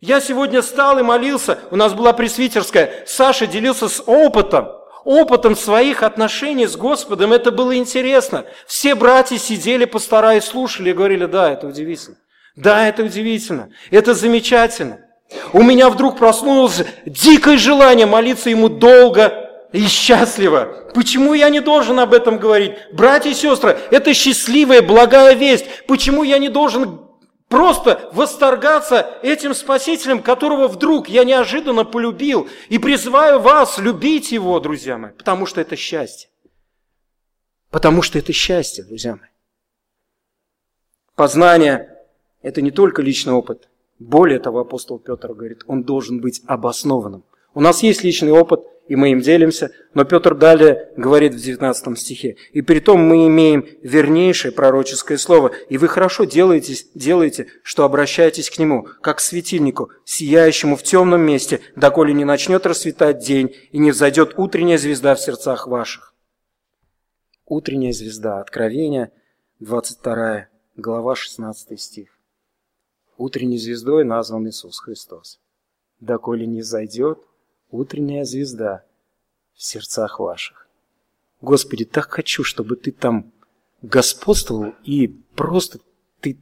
Speaker 1: Я сегодня стал и молился, у нас была пресвитерская, Саша делился с опытом, опытом своих отношений с Господом, это было интересно. Все братья сидели по и слушали и говорили, да, это удивительно. Да, это удивительно, это замечательно. У меня вдруг проснулось дикое желание молиться ему долго и счастливо. Почему я не должен об этом говорить? Братья и сестры, это счастливая, благая весть. Почему я не должен просто восторгаться этим Спасителем, которого вдруг я неожиданно полюбил, и призываю вас любить его, друзья мои, потому что это счастье. Потому что это счастье, друзья мои. Познание – это не только личный опыт. Более того, апостол Петр говорит, он должен быть обоснованным. У нас есть личный опыт – и мы им делимся. Но Петр далее говорит в 19 стихе, «И при том мы имеем вернейшее пророческое слово, и вы хорошо делаете, делаете, что обращаетесь к нему, как к светильнику, сияющему в темном месте, доколе не начнет расцветать день и не взойдет утренняя звезда в сердцах ваших». Утренняя звезда, Откровение, 22 глава, 16 стих. Утренней звездой назван Иисус Христос. Доколе не зайдет утренняя звезда в сердцах ваших. Господи, так хочу, чтобы Ты там господствовал и просто Ты,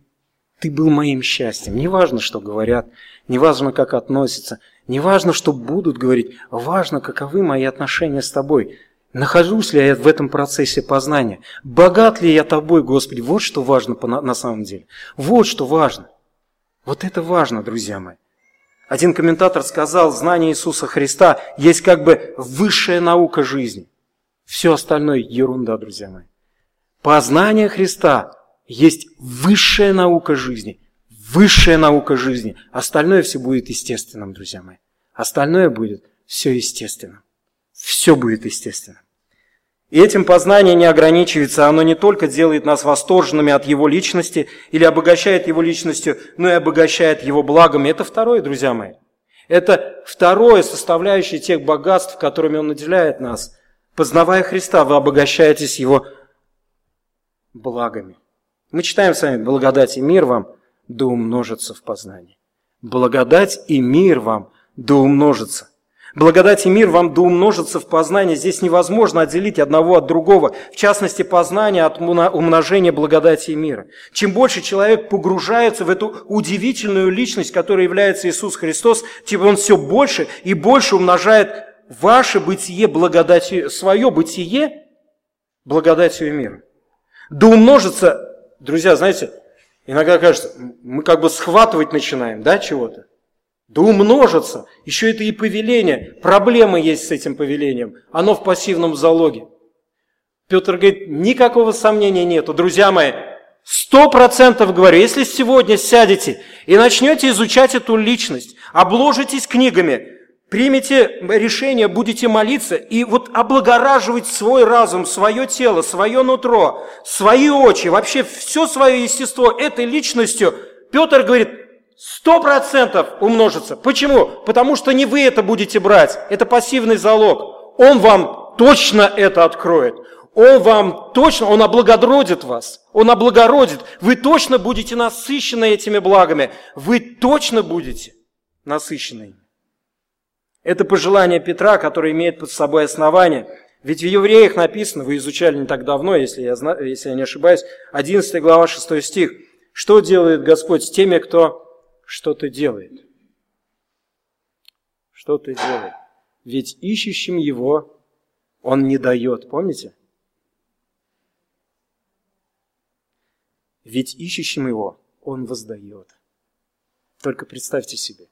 Speaker 1: ты был моим счастьем. Не важно, что говорят, не важно, как относятся, не важно, что будут говорить, важно, каковы мои отношения с Тобой. Нахожусь ли я в этом процессе познания? Богат ли я Тобой, Господи? Вот что важно на самом деле. Вот что важно. Вот это важно, друзья мои. Один комментатор сказал, знание Иисуса Христа есть как бы высшая наука жизни. Все остальное ерунда, друзья мои. Познание Христа есть высшая наука жизни. Высшая наука жизни. Остальное все будет естественным, друзья мои. Остальное будет все естественным. Все будет естественным. И этим познание не ограничивается, оно не только делает нас восторженными от Его личности или обогащает Его личностью, но и обогащает Его благами. Это второе, друзья мои. Это второе составляющее тех богатств, которыми Он наделяет нас. Познавая Христа, вы обогащаетесь Его благами. Мы читаем с вами «Благодать и мир вам да умножится в познании». Благодать и мир вам да умножится. Благодать и мир вам да умножится в познании. Здесь невозможно отделить одного от другого. В частности, познание от умножения благодати и мира. Чем больше человек погружается в эту удивительную личность, которая является Иисус Христос, тем он все больше и больше умножает ваше бытие благодатью, свое бытие благодатью и мира. Да умножится, друзья, знаете, иногда кажется, мы как бы схватывать начинаем, да, чего-то. Да умножится. Еще это и повеление. Проблемы есть с этим повелением. Оно в пассивном залоге. Петр говорит, никакого сомнения нету. Друзья мои, сто процентов говорю, если сегодня сядете и начнете изучать эту личность, обложитесь книгами, примете решение, будете молиться и вот облагораживать свой разум, свое тело, свое нутро, свои очи, вообще все свое естество этой личностью, Петр говорит, Сто процентов умножится. Почему? Потому что не вы это будете брать. Это пассивный залог. Он вам точно это откроет. Он вам точно, он облагородит вас. Он облагородит. Вы точно будете насыщены этими благами. Вы точно будете насыщены. Это пожелание Петра, которое имеет под собой основание. Ведь в Евреях написано, вы изучали не так давно, если я, если я не ошибаюсь, 11 глава 6 стих. Что делает Господь с теми, кто что-то делает. Что-то делает. Ведь ищущим его он не дает. Помните? Ведь ищущим его он воздает. Только представьте себе.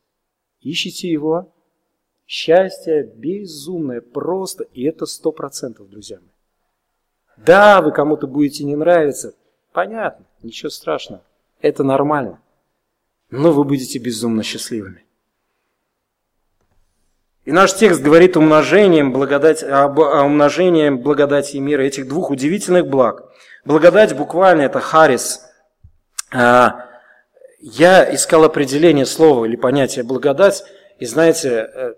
Speaker 1: Ищите его, счастье безумное, просто, и это сто процентов, друзья мои. Да, вы кому-то будете не нравиться, понятно, ничего страшного, это нормально но вы будете безумно счастливыми. И наш текст говорит умножением благодать, об умножением благодати и мира этих двух удивительных благ. Благодать буквально это харис. А, я искал определение слова или понятия благодать, и знаете, э,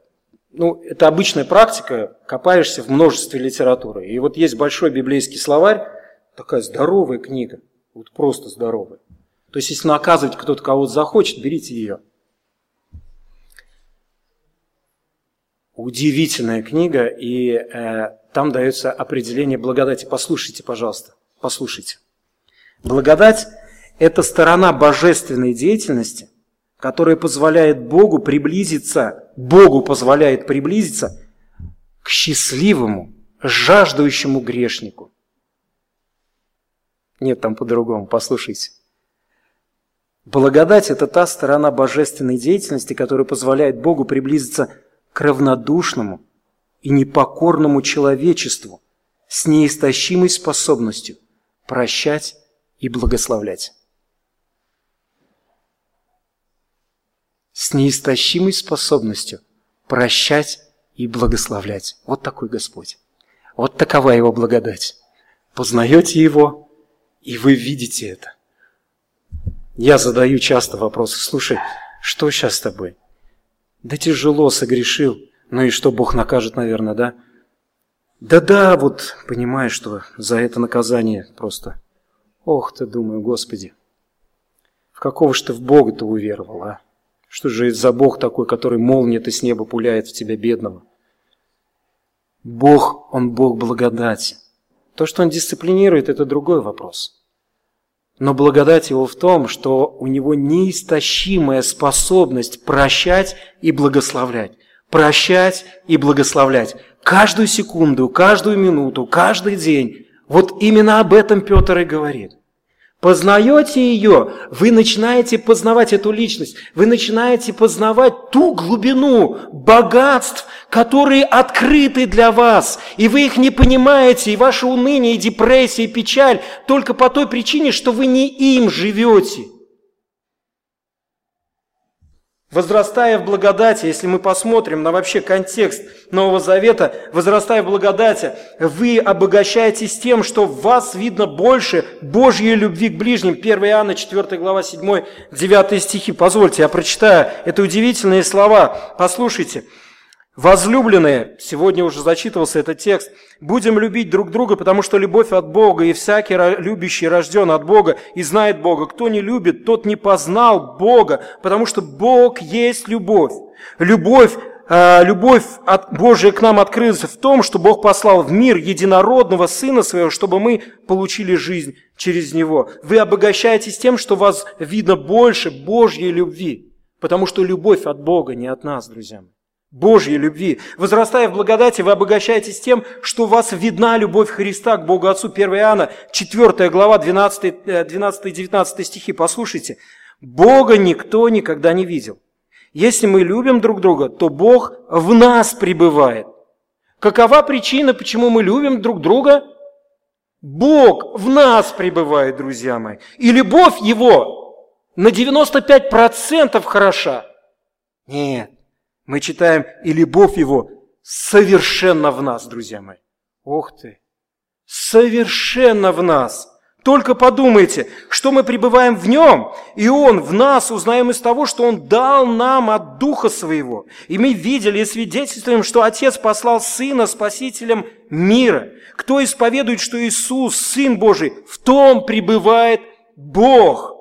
Speaker 1: ну, это обычная практика, копаешься в множестве литературы. И вот есть большой библейский словарь, такая здоровая книга, вот просто здоровая. То есть, если наказывать кто-то кого-то захочет, берите ее. Удивительная книга, и э, там дается определение благодати. Послушайте, пожалуйста, послушайте. Благодать – это сторона божественной деятельности, которая позволяет Богу приблизиться, Богу позволяет приблизиться к счастливому, жаждущему грешнику. Нет, там по-другому, послушайте. Благодать – это та сторона божественной деятельности, которая позволяет Богу приблизиться к равнодушному и непокорному человечеству с неистощимой способностью прощать и благословлять. С неистощимой способностью прощать и благословлять. Вот такой Господь. Вот такова Его благодать. Познаете Его, и вы видите это. Я задаю часто вопросы. Слушай, что сейчас с тобой? Да тяжело, согрешил. Ну и что, Бог накажет, наверное, да? Да-да, вот понимаешь, что за это наказание просто... Ох ты, думаю, Господи, в какого ж ты в Бога-то уверовал, а? Что же это за Бог такой, который молния-то с неба пуляет в тебя, бедного? Бог, Он Бог благодати. То, что Он дисциплинирует, это другой вопрос. Но благодать его в том, что у него неистощимая способность прощать и благословлять. Прощать и благословлять. Каждую секунду, каждую минуту, каждый день. Вот именно об этом Петр и говорит. Познаете ее, вы начинаете познавать эту личность, вы начинаете познавать ту глубину богатств, которые открыты для вас, и вы их не понимаете, и ваше уныние, и депрессия, и печаль только по той причине, что вы не им живете. Возрастая в благодати, если мы посмотрим на вообще контекст Нового Завета, возрастая в благодати, вы обогащаетесь тем, что в вас видно больше Божьей любви к ближним. 1 Иоанна 4 глава 7-9 стихи. Позвольте, я прочитаю. Это удивительные слова. Послушайте. Возлюбленные, сегодня уже зачитывался этот текст, будем любить друг друга, потому что любовь от Бога, и всякий любящий рожден от Бога и знает Бога. Кто не любит, тот не познал Бога, потому что Бог есть любовь. Любовь, э, любовь от Божия к нам открылась в том, что Бог послал в мир единородного Сына Своего, чтобы мы получили жизнь через Него. Вы обогащаетесь тем, что вас видно больше Божьей любви, потому что любовь от Бога, не от нас, друзья мои. Божьей любви. Возрастая в благодати, вы обогащаетесь тем, что у вас видна любовь Христа к Богу Отцу. 1 Иоанна, 4 глава, 12, 12 19 стихи. Послушайте. Бога никто никогда не видел. Если мы любим друг друга, то Бог в нас пребывает. Какова причина, почему мы любим друг друга? Бог в нас пребывает, друзья мои. И любовь Его на 95% хороша. Нет, мы читаем, и любовь Его совершенно в нас, друзья мои. Ох ты! Совершенно в нас. Только подумайте, что мы пребываем в Нем, и Он в нас узнаем из того, что Он дал нам от Духа Своего. И мы видели и свидетельствуем, что Отец послал Сына Спасителем мира. Кто исповедует, что Иисус, Сын Божий, в том пребывает Бог.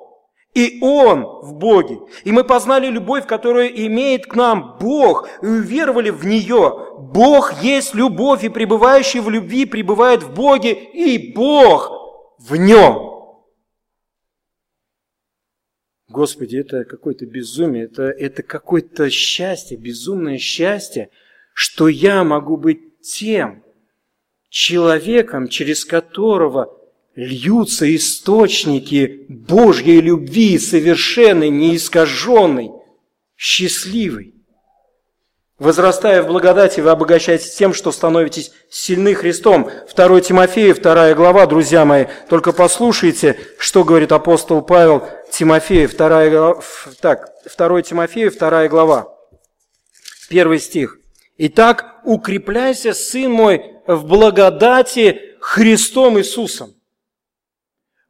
Speaker 1: И Он в Боге. И мы познали любовь, которую имеет к нам Бог, и уверовали в нее. Бог есть любовь, и пребывающий в любви пребывает в Боге, и Бог в нем. Господи, это какое-то безумие, это, это какое-то счастье, безумное счастье, что я могу быть тем человеком, через которого льются источники Божьей любви, совершенной, неискаженной, счастливой. Возрастая в благодати, вы обогащаетесь тем, что становитесь сильны Христом. 2 Тимофея, 2 глава, друзья мои. Только послушайте, что говорит апостол Павел Тимофею. 2, глава, так, 2 Тимофея, 2 глава. Первый стих. «Итак, укрепляйся, сын мой, в благодати Христом Иисусом»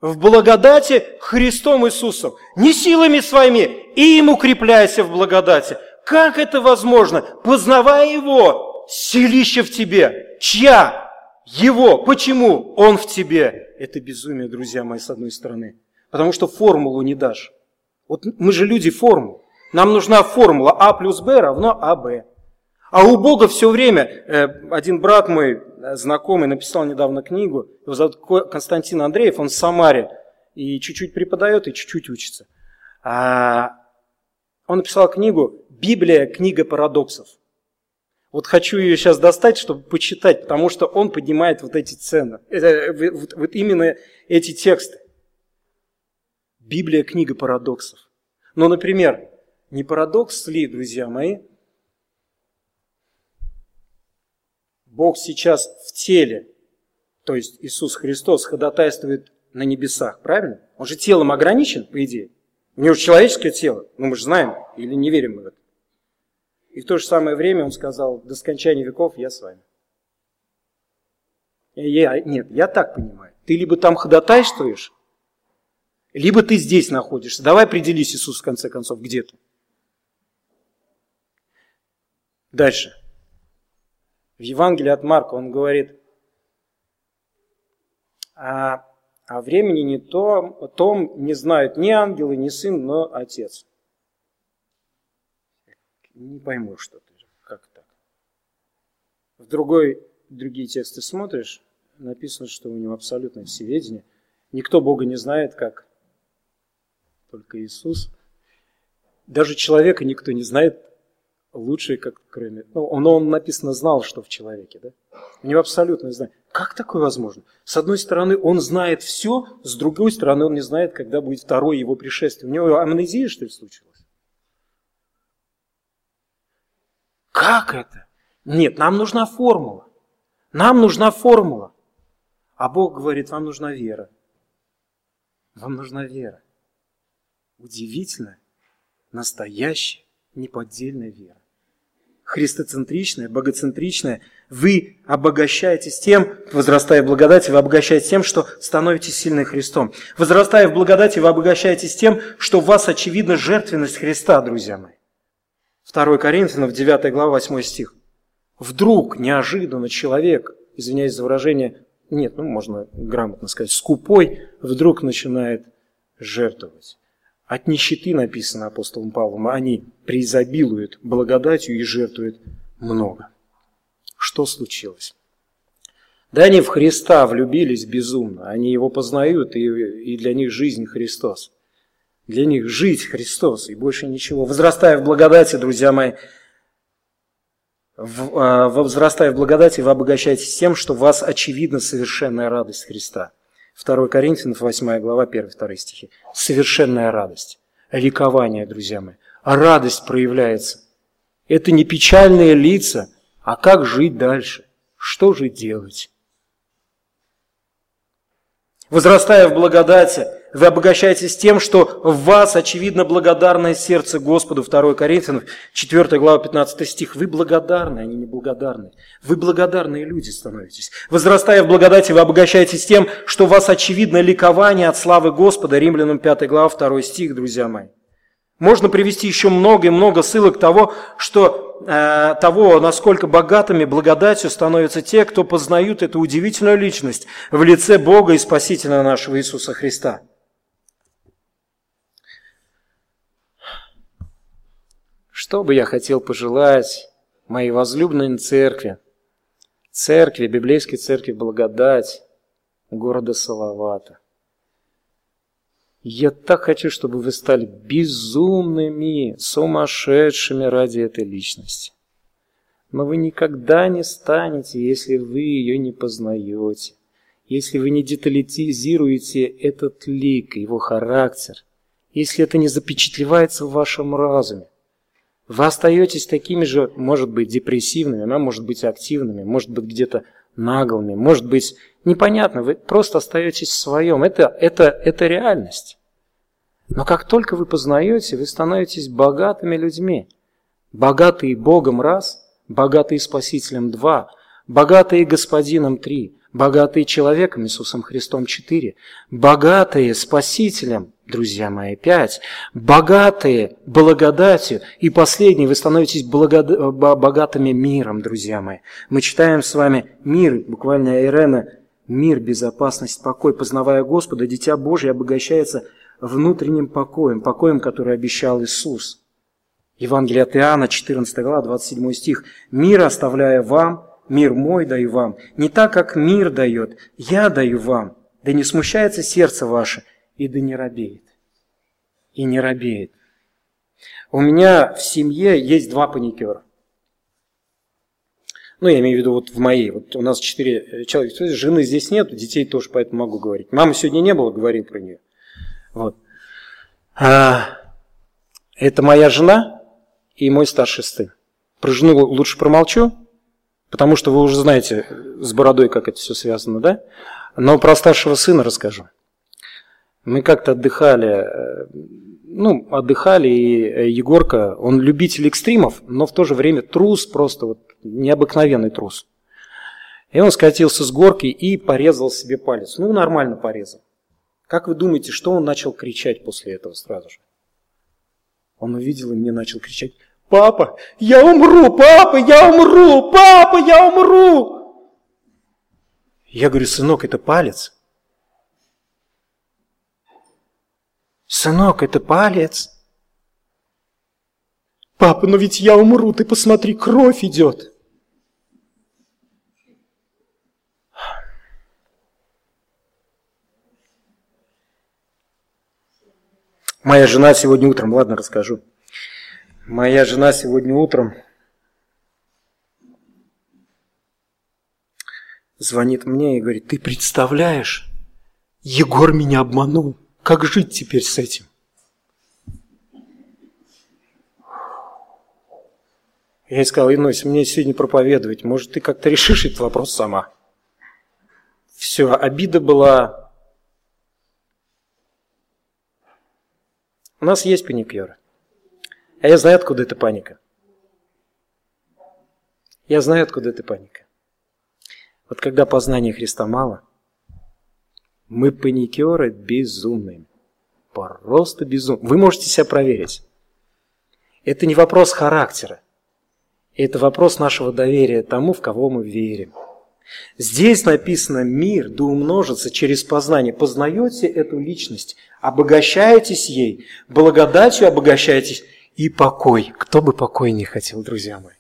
Speaker 1: в благодати Христом Иисусом, не силами своими, и им укрепляйся в благодати. Как это возможно? Познавая Его, селище в тебе. Чья? Его. Почему? Он в тебе. Это безумие, друзья мои, с одной стороны. Потому что формулу не дашь. Вот мы же люди формул. Нам нужна формула А плюс Б равно АБ. А у Бога все время, э, один брат мой, знакомый, написал недавно книгу, его зовут Константин Андреев, он в Самаре, и чуть-чуть преподает, и чуть-чуть учится. А, он написал книгу «Библия. Книга парадоксов». Вот хочу ее сейчас достать, чтобы почитать, потому что он поднимает вот эти цены, э, вот, вот именно эти тексты. Библия – книга парадоксов. Но, например, не парадокс ли, друзья мои, Бог сейчас в теле, то есть Иисус Христос ходатайствует на небесах, правильно? Он же телом ограничен, по идее. У него же человеческое тело, ну мы же знаем, или не верим в это. И в то же самое время он сказал, до скончания веков я с вами. Я, нет, я так понимаю. Ты либо там ходатайствуешь, либо ты здесь находишься. Давай определись, Иисус, в конце концов, где ты. Дальше. В Евангелии от Марка он говорит, а, о времени не том, о том не знают ни ангелы, ни сын, но отец. Не пойму, что ты, как так. В другой, другие тексты смотришь, написано, что у него абсолютное всеведение. Никто Бога не знает, как только Иисус. Даже человека никто не знает лучше, как кроме... Ну, он, он написано знал, что в человеке, да? У него абсолютно знает. Как такое возможно? С одной стороны, он знает все, с другой стороны, он не знает, когда будет второе его пришествие. У него амнезия, что ли, случилась? Как это? Нет, нам нужна формула. Нам нужна формула. А Бог говорит, вам нужна вера. Вам нужна вера удивительная, настоящая, неподдельная вера. Христоцентричная, богоцентричная. Вы обогащаетесь тем, возрастая в благодати, вы обогащаетесь тем, что становитесь сильным Христом. Возрастая в благодати, вы обогащаетесь тем, что в вас очевидна жертвенность Христа, друзья мои. 2 Коринфянов, 9 глава, 8 стих. Вдруг, неожиданно человек, извиняюсь за выражение, нет, ну можно грамотно сказать, скупой, вдруг начинает жертвовать. От нищеты написано апостолом Павлом, они преизобилуют благодатью и жертвуют много. Что случилось? Да они в Христа влюбились безумно, они его познают, и, для них жизнь Христос. Для них жить Христос и больше ничего. Возрастая в благодати, друзья мои, в, а, возрастая в благодати, вы обогащаетесь тем, что в вас очевидна совершенная радость Христа – 2 Коринфянов, 8 глава, 1-2 стихи. Совершенная радость, ликование, друзья мои. А радость проявляется. Это не печальные лица, а как жить дальше? Что же делать? Возрастая в благодати, вы обогащаетесь тем, что в вас, очевидно, благодарное сердце Господу. 2 Коринфянов, 4 глава, 15 стих. Вы благодарны, они не благодарны. Вы благодарные люди становитесь. Возрастая в благодати, вы обогащаетесь тем, что в вас, очевидно, ликование от славы Господа. Римлянам 5 глава, 2 стих, друзья мои. Можно привести еще много и много ссылок того, что, э, того, насколько богатыми благодатью становятся те, кто познают эту удивительную личность в лице Бога и Спасителя нашего Иисуса Христа. Что бы я хотел пожелать моей возлюбленной церкви, церкви, библейской церкви Благодать, города Салавата. Я так хочу, чтобы вы стали безумными, сумасшедшими ради этой личности. Но вы никогда не станете, если вы ее не познаете, если вы не детализируете этот лик, его характер, если это не запечатлевается в вашем разуме. Вы остаетесь такими же, может быть, депрессивными, она может быть активными, может быть, где-то наглыми, может быть, непонятно, вы просто остаетесь в своем. Это, это, это реальность. Но как только вы познаете, вы становитесь богатыми людьми. Богатые Богом раз, богатые Спасителем два, богатые Господином три, богатые человеком Иисусом Христом четыре, богатые Спасителем друзья мои, пять. Богатые благодатью. И последний, вы становитесь благод... богатыми миром, друзья мои. Мы читаем с вами мир, буквально Ирена, мир, безопасность, покой. Познавая Господа, Дитя Божие обогащается внутренним покоем, покоем, который обещал Иисус. Евангелие от Иоанна, 14 глава, 27 стих. «Мир оставляя вам, мир мой даю вам, не так, как мир дает, я даю вам, да не смущается сердце ваше, и да не робеет». И не робеет. У меня в семье есть два паникера. Ну, я имею в виду вот в моей. Вот у нас четыре человека. Жены здесь нет, детей тоже поэтому могу говорить. Мамы сегодня не было, говорил про нее. Вот. А, это моя жена и мой старший сын. Про жену лучше промолчу, потому что вы уже знаете с бородой, как это все связано, да? Но про старшего сына расскажу. Мы как-то отдыхали, э, ну, отдыхали, и э, Егорка, он любитель экстримов, но в то же время трус, просто вот необыкновенный трус. И он скатился с горки и порезал себе палец. Ну, нормально порезал. Как вы думаете, что он начал кричать после этого сразу же? Он увидел и мне начал кричать, «Папа, я умру! Папа, я умру! Папа, я умру!» Я говорю, сынок, это палец. Сынок, это палец. Папа, но ведь я умру, ты посмотри, кровь идет. Моя жена сегодня утром, ладно, расскажу. Моя жена сегодня утром звонит мне и говорит, ты представляешь, Егор меня обманул. Как жить теперь с этим? Я ей сказал, Инось, мне сегодня проповедовать, может, ты как-то решишь этот вопрос сама. Все, обида была, У нас есть паникеры. А я знаю, откуда эта паника. Я знаю, откуда эта паника. Вот когда познания Христа мало, мы паникеры безумные. Просто безумные. Вы можете себя проверить. Это не вопрос характера. Это вопрос нашего доверия тому, в кого мы верим. Здесь написано «мир да умножится через познание». Познаете эту личность, обогащаетесь ей, благодатью обогащаетесь и покой. Кто бы покой не хотел, друзья мои?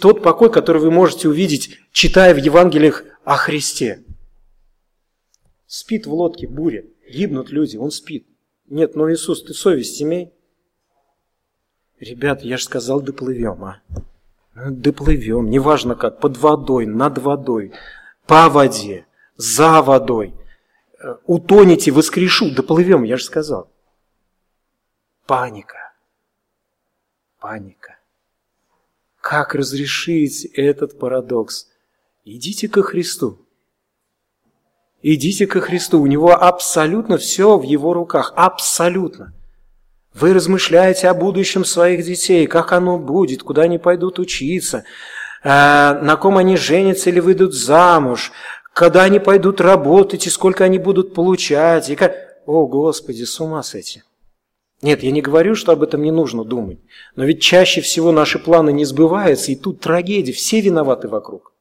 Speaker 1: Тот покой, который вы можете увидеть, читая в Евангелиях о Христе. Спит в лодке буря, гибнут люди, он спит. Нет, но Иисус, ты совесть имей. Ребята, я же сказал, доплывем, а. Доплывем, неважно как, под водой, над водой, по воде, за водой. Э, утонете, воскрешу, доплывем, я же сказал. Паника. Паника. Как разрешить этот парадокс? Идите ко Христу. Идите ко Христу. У Него абсолютно все в Его руках. Абсолютно. Вы размышляете о будущем своих детей, как оно будет, куда они пойдут учиться, э, на ком они женятся или выйдут замуж, когда они пойдут работать и сколько они будут получать. И как... О, Господи, с ума сойти. Нет, я не говорю, что об этом не нужно думать. Но ведь чаще всего наши планы не сбываются, и тут трагедия, все виноваты вокруг.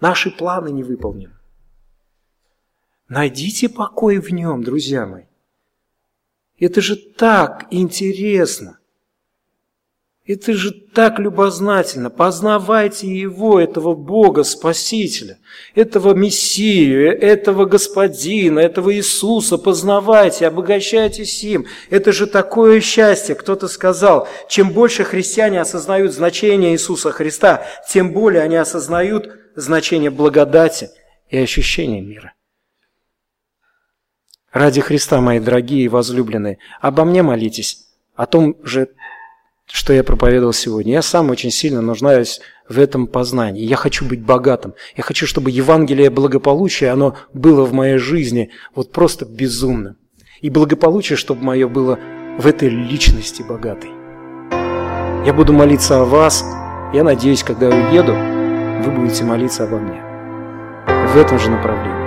Speaker 1: Наши планы не выполнены. Найдите покой в нем, друзья мои. Это же так интересно. Это же так любознательно. Познавайте Его, этого Бога, Спасителя, этого Мессию, этого Господина, этого Иисуса. Познавайте, обогащайтесь им. Это же такое счастье. Кто-то сказал, чем больше христиане осознают значение Иисуса Христа, тем более они осознают значение благодати и ощущения мира. Ради Христа, мои дорогие и возлюбленные, обо мне молитесь, о том же, что я проповедовал сегодня. Я сам очень сильно нуждаюсь в этом познании. Я хочу быть богатым. Я хочу, чтобы Евангелие благополучия, оно было в моей жизни вот просто безумным. И благополучие, чтобы мое было в этой личности богатой. Я буду молиться о вас. Я надеюсь, когда уеду, вы будете молиться обо мне. В этом же направлении.